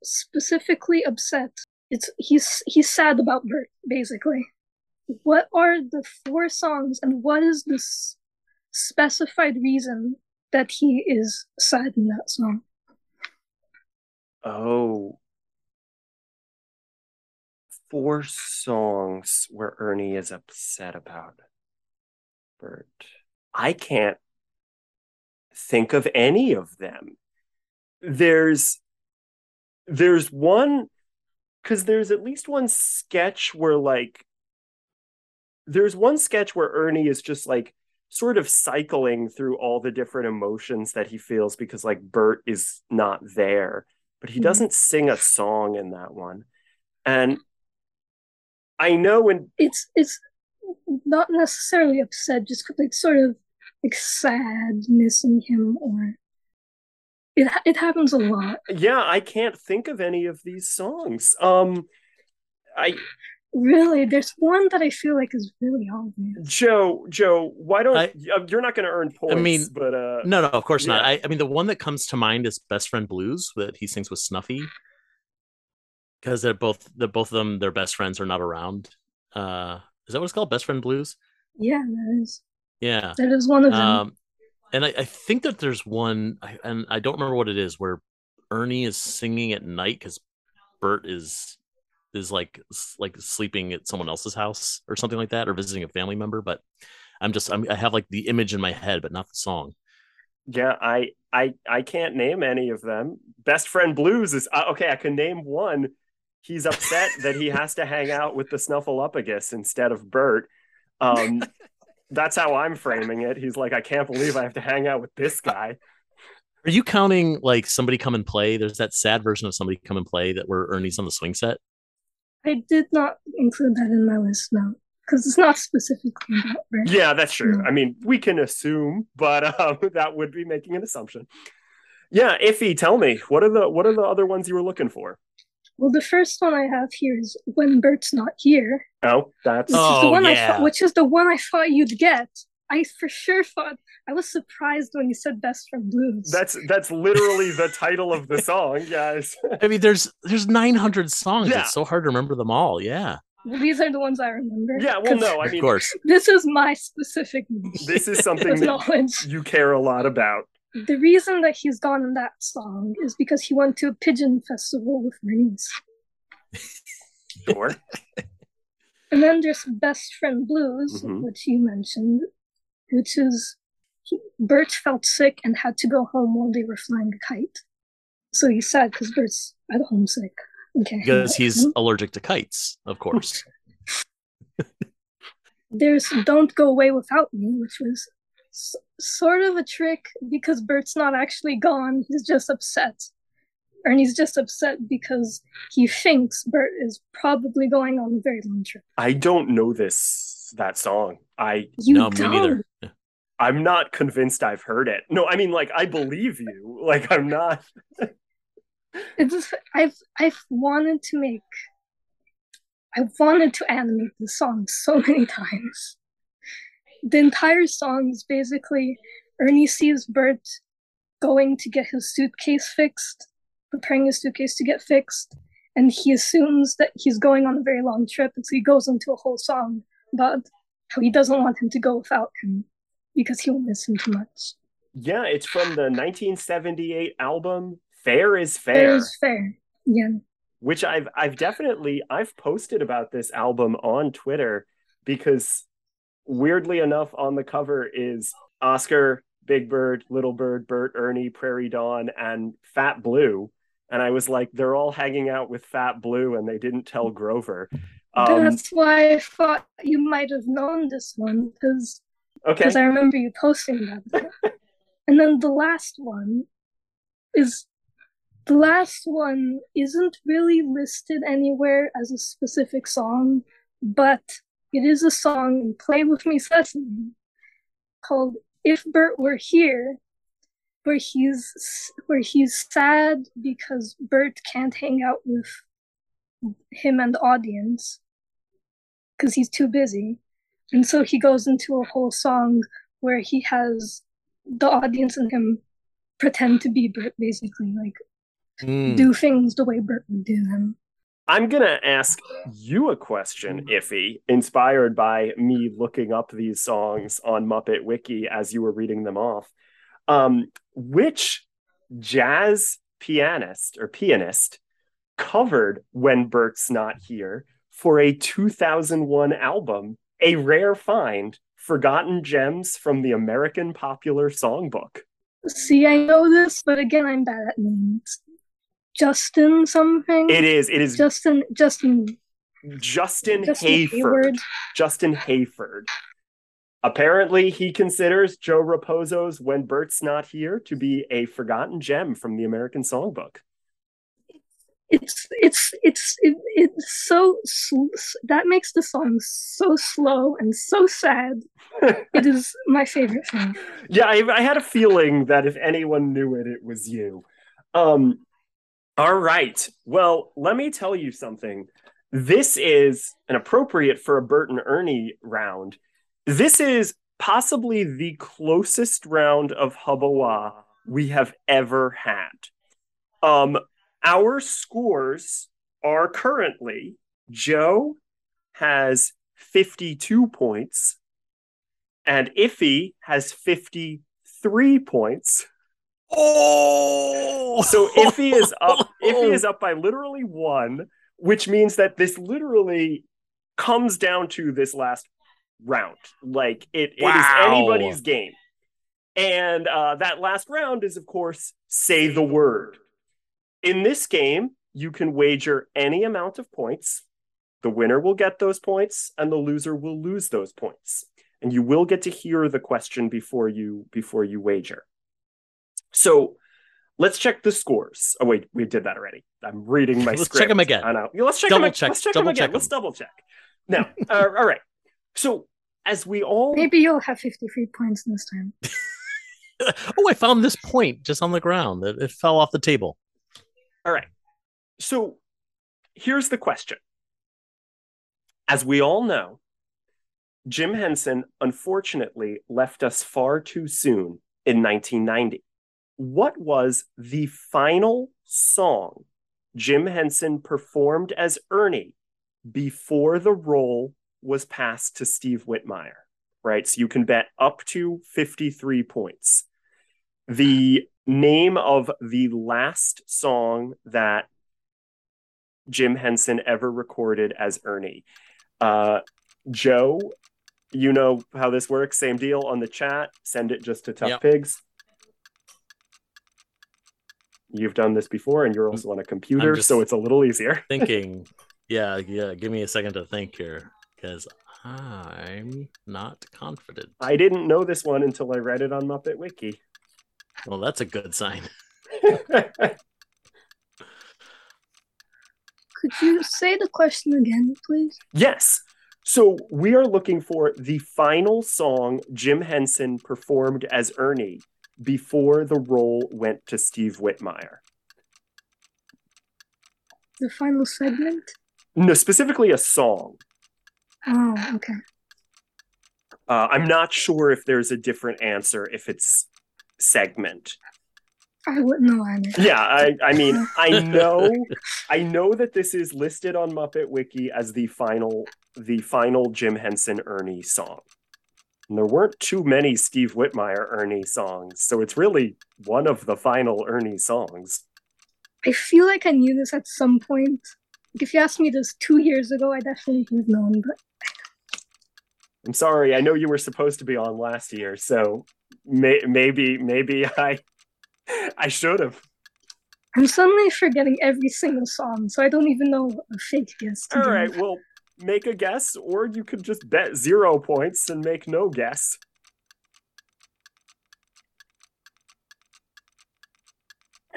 specifically upset. It's he's he's sad about Bert basically. What are the four songs and what is the specified reason that he is sad in that song? Oh. Four songs where Ernie is upset about Bert. I can't think of any of them. There's there's one because there's at least one sketch where like there's one sketch where Ernie is just like sort of cycling through all the different emotions that he feels because like Bert is not there but he Mhm. doesn't sing a song in that one. And I know when It's it's not necessarily upset, just like sort of like sad missing him or it it happens a lot. yeah, I can't think of any of these songs. Um I Really, there's one that I feel like is really obvious. Joe, Joe, why don't I- uh, you're not going to earn points, I mean, but uh No, no, of course not. I, I mean, the one that comes to mind is "Best Friend Blues" that he sings with Snuffy, because they're both the both of them their best friends are not around. Uh, is that what it's called? Best Friend Blues? Yeah, that is Yeah. that is one of them. Um, and I, I think that there's one, I- and I don't remember what it is, where Ernie is singing at night because Bert is is like like sleeping at someone else's house or something like that, or visiting a family member. But I'm just I'm, I have like the image in my head, but not the song. Yeah, I I I can't name any of them. Best friend blues is uh, okay. I can name one. He's upset that he has to hang out with the Snuffleupagus instead of Bert. Um, that's how I'm framing it. He's like, I can't believe I have to hang out with this guy. Are you counting like somebody come and play? There's that sad version of somebody come and play that where Ernie's on the swing set. I did not include that in my list now because it's not specifically about Bert. Yeah, that's true. Mm. I mean, we can assume, but um, that would be making an assumption. Yeah, Iffy, tell me what are the what are the other ones you were looking for? Well, the first one I have here is when Bert's not here, Oh, that's which is the Oh, one I thought, which is the one I thought you'd get. I for sure thought I was surprised when you said "Best Friend Blues." that's that's literally the title of the song, guys. I mean, there's there's 900 songs. Yeah. It's so hard to remember them all. Yeah, These are the ones I remember. yeah, well, no, I mean, of course. This is my specific this is something that knowledge. you care a lot about. The reason that he's gone in that song is because he went to a pigeon festival with Bernice. Sure. And then there's Best Friend Blues, Mhm. which you mentioned, which is he, Bert felt sick and had to go home while they were flying a kite. So he's sad because Bert's at home sick. Okay. Because he's allergic to kites, of course. There's Don't Go Away Without Me, which was s- sort of a trick because Bert's not actually gone. He's just upset. Ernie's just upset because he thinks Bert is probably going on a very long trip. I don't know this that song. I You no, don't. me neither. I'm not convinced I've heard it. No, I mean like I believe you. Like I'm not It's just, I've I've wanted to make I wanted to animate the song so many times. The entire song is basically Ernie sees Bert going to get his suitcase fixed, preparing his suitcase to get fixed, and he assumes that he's going on a very long trip, and so he goes into a whole song about how he doesn't want him to go without him because he'll miss him too much. Yeah, it's from the 1978 album Fair is Fair. Fair. is fair. Yeah. which I've I've definitely I've posted about this album on Twitter because weirdly enough on the cover is Oscar, Big Bird, Little Bird, Bert, Ernie, Prairie Dawn, and Fat Blue. And I was like, they're all hanging out with Fat Blue and they didn't tell Grover. Um, That's why I thought you might have known this one because okay. I remember you posting that. and then the last one is the last one isn't really listed anywhere as a specific song, but it is a song in Play With Me Sesame called If Bert Were Here, where he's where he's sad because Bert can't hang out with him and the audience because he's too busy. And so he goes into a whole song where he has the audience and him pretend to be Bert, basically, like Hmm. do things the way Bert would do them. I'm gonna ask you a question, Iffy, inspired by me looking up these songs on Muppet Wiki as you were reading them off. Um, which jazz pianist or pianist covered When Bert's Not Here for a 2001 album, a rare find, Forgotten Gems from the American Popular Songbook? See, I know this, but again, I'm bad at names. Justin something. It is, it is Justin. Justin. Justin, Justin Hayford. Hayward. Justin Hayford. Apparently, he considers Joe Raposo's When Bert's Not Here to be a forgotten gem from the American Songbook. It's it's it's it, it's so sl- that makes the song so slow and so sad. it is my favorite thing. Yeah, I, I had a feeling that if anyone knew it, it was you. Um, all right. Well, let me tell you something. This is an appropriate for a Bert and Ernie round. This is possibly the closest round of Hubbawa we have ever had. Um, our scores are currently Joe has 52 points and Iffy has 53 points. Oh, So Iffy is up Iffy is up by literally one, which means that this literally comes down to this last round. Like it, it is anybody's game. And uh, that last round is, of course, say the word. In this game, you can wager any amount of points. The winner will get those points, and the loser will lose those points. And you will get to hear the question before you before you wager. So let's check the scores. Oh wait, we did that already. I'm reading my Let's script. check 'em again. I know. Let's check Double them. check- Let's check double them again. check Let's 'em. double check. Now, uh, all right. So as we all Maybe you'll have 53 points this time. oh, I found this point just on the ground. It, it fell off the table. All right. So here's the question. As we all know, Jim Henson unfortunately left us far too soon in 1990. What was the final song Jim Henson performed as Ernie before the role was passed to Steve Whitmire? Right. So you can bet up to 53 points. The name of the last song that Jim Henson ever recorded as Ernie. Uh, Joe, you know how this works. Same deal on the chat. Send it just to Tough Yep. Pigs. You've done this before, and you're also on a computer, so it's a little easier. Thinking, yeah, yeah. Give me a second to think here, because I'm not confident. I didn't know this one until I read it on Muppet Wiki. Well, that's a good sign. Could you say the question again, please? Yes. So we are looking for the final song Jim Henson performed as Ernie before the role went to Steve Whitmire. The final segment? No, specifically a song. Oh, okay. Uh, I'm not sure if there's a different answer if it's segment. I wouldn't know either. Yeah, I, I mean, I know, I know that this is listed on Muppet Wiki as the final, the final Jim Henson Ernie song. And there weren't too many Steve Whitmire Ernie songs, so it's really one of the final Ernie songs. I feel like I knew this at some point. Like, if you asked me this two years ago, I definitely would have known, but I'm sorry, I know you were supposed to be on last year, so may, maybe, maybe I, I should have. I'm suddenly forgetting every single song, so I don't even know a fake guess. All right, well, make a guess, or you could just bet zero points and make no guess.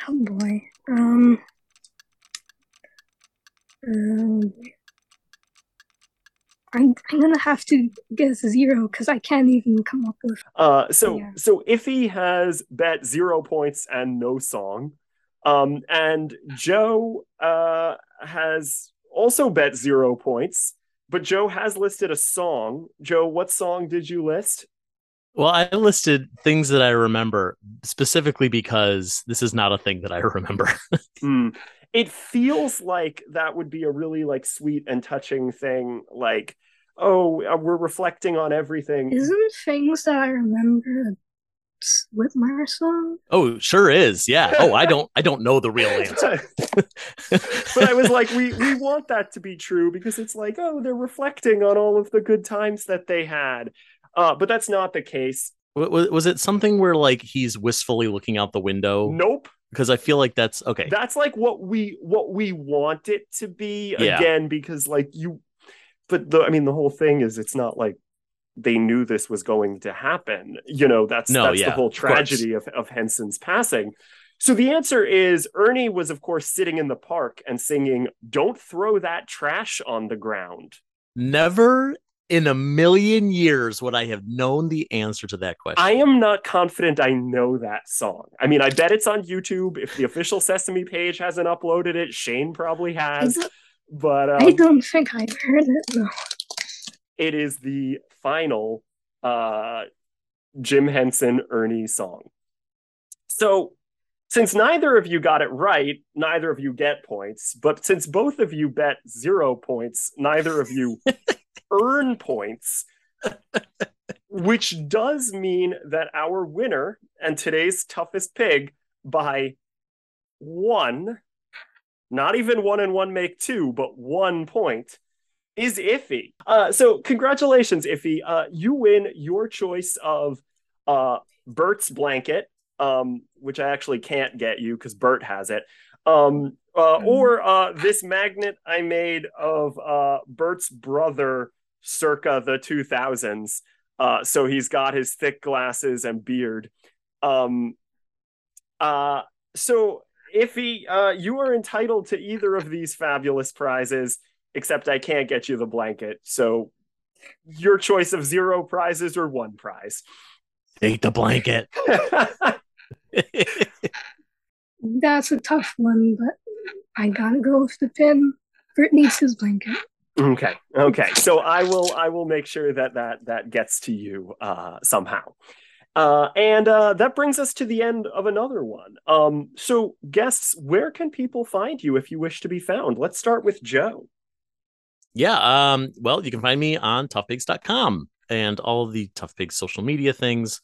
Oh boy. Um. Um. I'm, I'm gonna have to guess zero because I can't even come up with. Uh, so Yeah. so Iffy has bet zero points and no song, um, and Joe uh has also bet zero points, but Joe has listed a song. Joe, what song did you list? Well, I listed things that I remember specifically because this is not a thing that I remember. Hmm. It feels like that would be a really like sweet and touching thing. Like, oh, uh, we're reflecting on everything. Isn't things that I remember Whitmire song? oh, sure is. Yeah. Oh, I don't. I don't know the real answer. but I was like, we we want that to be true because it's like, oh, they're reflecting on all of the good times that they had. Uh, but that's not the case. Wa- wa- was it something where like he's wistfully looking out the window? Nope. Because I feel like that's okay. That's like what we what we want it to be Yeah. again because like you but the I mean the whole thing is it's not like they knew this was going to happen. You know, that's No, that's the whole tragedy of, of Henson's passing. So the answer is Ernie was of course sitting in the park and singing Don't throw that trash on the ground. Never in a million years would I have known the answer to that question. I am not confident I know that song. I mean, I bet it's on YouTube. If the official Sesame page hasn't uploaded it, Shane probably has. don't, But I um, don't think I've heard it. No. It is the final uh, Jim Henson Ernie song. So, since neither of you got it right, neither of you get points. But since both of you bet zero points, neither of you earn points, which does mean that our winner and today's toughest pig by one not even one and one make two, but one point, is Iffy. Uh, so congratulations, Iffy. Uh, you win your choice of uh, Bert's blanket, um, which I actually can't get you because Bert has it. Um, uh, or uh, this magnet I made of uh, Bert's brother circa the 2000s. Uh, so he's got his thick glasses and beard. Um, uh, so Iffy, uh, you are entitled to either of these fabulous prizes, except I can't get you the blanket. So your choice of zero prizes or one prize. Take the blanket. That's a tough one, but I gotta go with the pin. Bert needs his blanket. Okay. Okay. So I will I will make sure that that that gets to you uh somehow. Uh and uh that brings us to the end of another one. Um so guests, where can people find you if you wish to be found? Let's start with Joe. Yeah. Um, well, you can find me on toughpigs.com and all the Tough Pigs social media things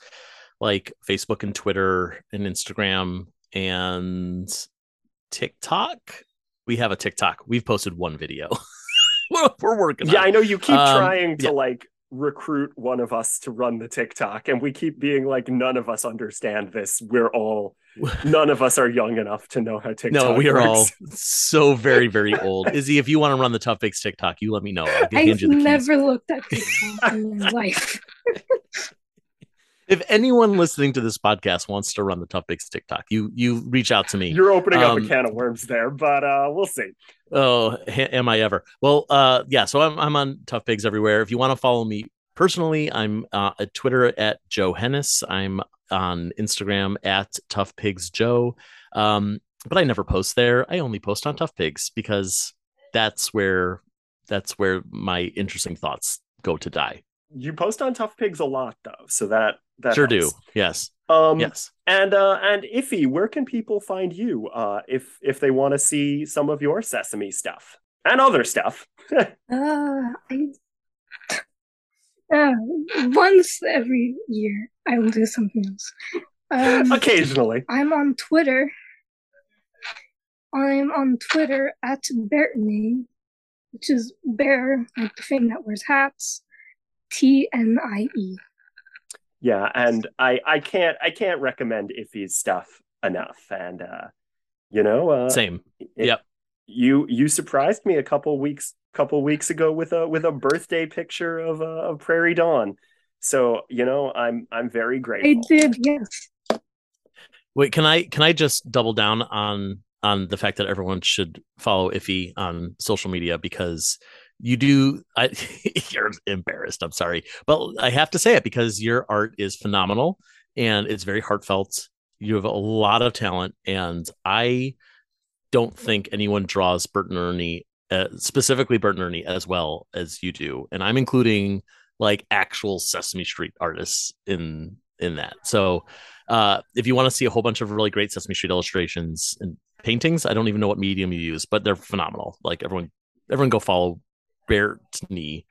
like Facebook and Twitter and Instagram and TikTok. We have a TikTok. We've posted one video. we're, working Yeah, I know you keep Um, trying to yeah. like recruit one of us to run the TikTok and we keep being like none of us understand this. We're all none of us are young enough to know how TikTok No, we are all so very, very old. Izzy, if you want to run the Tough Pigs TikTok, you let me know. I'll hand I've you the keys. never looked at TikTok in my life. If anyone listening to this podcast wants to run the Tough Pigs TikTok, you you reach out to me. You're opening up Um, a can of worms there, but uh we'll see. Oh, ha- am I ever? Well, uh, yeah. So I'm I'm on Tough Pigs everywhere. If you want to follow me personally, I'm uh, at Twitter at Joe Hennes. I'm on Instagram at Tough Pigs Joe. Um, but I never post there. I only post on Tough Pigs because that's where that's where my interesting thoughts go to die. You post on Tough Pigs a lot though, so that that sure helps. do. Yes. Um yes. and uh and Iffy, where can people find you uh if if they want to see some of your sesame stuff and other stuff? Uh, I, uh, once every year, I will do something else. Um, Occasionally. I'm on Twitter. I'm on Twitter at Beartney, which is bear, like the thing that wears hats. T N I E. Yeah, and I I can't I can't recommend Iffy's stuff enough. And uh you know, uh Same. it- Yep. You you surprised me a couple weeks couple weeks ago with a with a birthday picture of uh, of Prairie Dawn. So, you know, I'm I'm very grateful. I did, yes. Wait, can I can I just double down on on the fact that everyone should follow Iffy on social media because you do I you're embarrassed, I'm sorry. But I have to say it because your art is phenomenal and it's very heartfelt. You have a lot of talent and I don't think anyone draws Bert and Ernie uh, specifically Bert and Ernie as well as you do. And I'm including like actual Sesame Street artists in in that. So uh, if you want to see a whole bunch of really great Sesame Street illustrations and paintings, I don't even know what medium you use, but they're phenomenal. Like everyone, everyone go follow Beartney.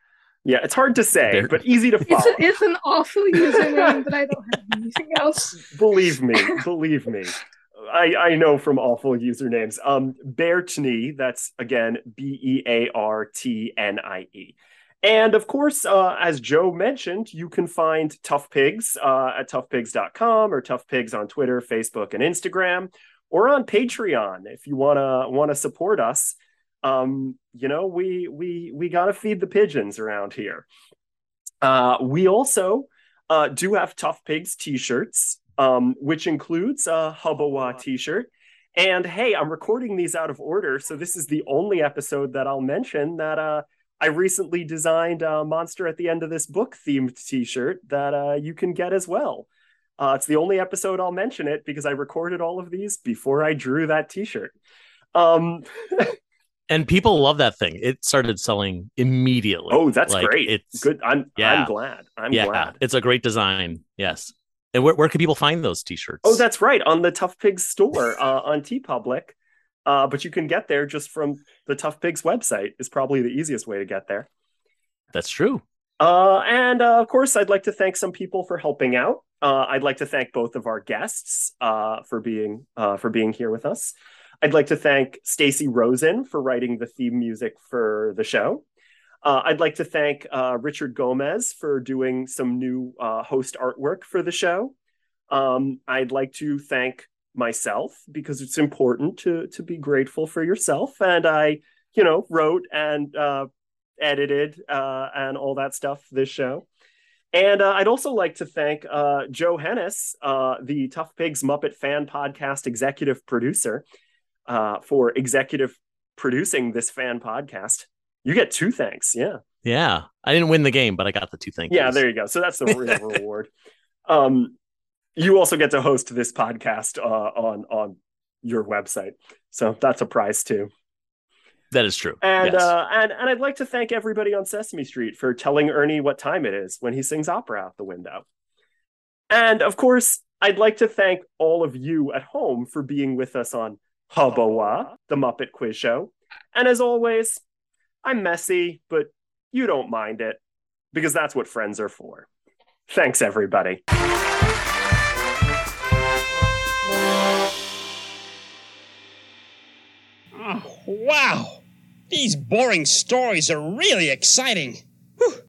Yeah, it's hard to say, There- but easy to It's, a, it's an awful username, but I don't have anything else. believe me, believe me. I, I know from awful usernames. Um, Beartney, that's again B E A R T N I E. And of course, uh, as Joe mentioned, you can find Tough Pigs uh, at toughpigs.com or Tough Pigs on Twitter, Facebook, and Instagram, or on Patreon if you wanna wanna support us. Um, you know, we we we gotta feed the pigeons around here. Uh, we also uh, do have Tough Pigs t-shirts, um, which includes a Hubbawa t-shirt. And hey, I'm recording these out of order, so this is the only episode that I'll mention that uh, I recently designed a monster at the end of this book themed t-shirt that uh, you can get as well. Uh, it's the only episode I'll mention it because I recorded all of these before I drew that t-shirt. Um, And people love that thing. It started selling immediately. oh, that's Like, great. It's good. I'm yeah. I'm glad. I'm yeah, glad. it's a great design. Yes. And where, where can people find those t-shirts? Oh, that's right. On the Tough Pigs store uh, on TeePublic. Uh, but you can get there just from the Tough Pigs website, is probably the easiest way to get there. that's true. Uh, and uh, of course, I'd like to thank some people for helping out. Uh, I'd like to thank both of our guests uh, for being uh, for being here with us. I'd like to thank Stacy Rosen for writing the theme music for the show. Uh, I'd like to thank uh, Richard Gomez for doing some new uh, host artwork for the show. Um, I'd like to thank myself because it's important to to be grateful for yourself, and I, you know, wrote and uh, edited uh, and all that stuff this show. And uh, I'd also like to thank Joe Hennes, the Tough Pigs Muppet Fan Podcast executive producer, uh, for executive producing this fan podcast. You get two thanks. Yeah. Yeah. I didn't win the game, but I got the two thank Yeah, there you go. So that's the real reward. Um, you also get to host this podcast uh, on on your website, so that's a prize too. That is true. And Yes. uh, and and I'd like to thank everybody on Sesame Street for telling Ernie what time it is when he sings opera out the window. And of course, I'd like to thank all of you at home for being with us on Hubbawa, the Muppet Quiz Show. And as always, I'm messy, but you don't mind it because that's what friends are for. Thanks, everybody. Oh, wow. These boring stories are really exciting.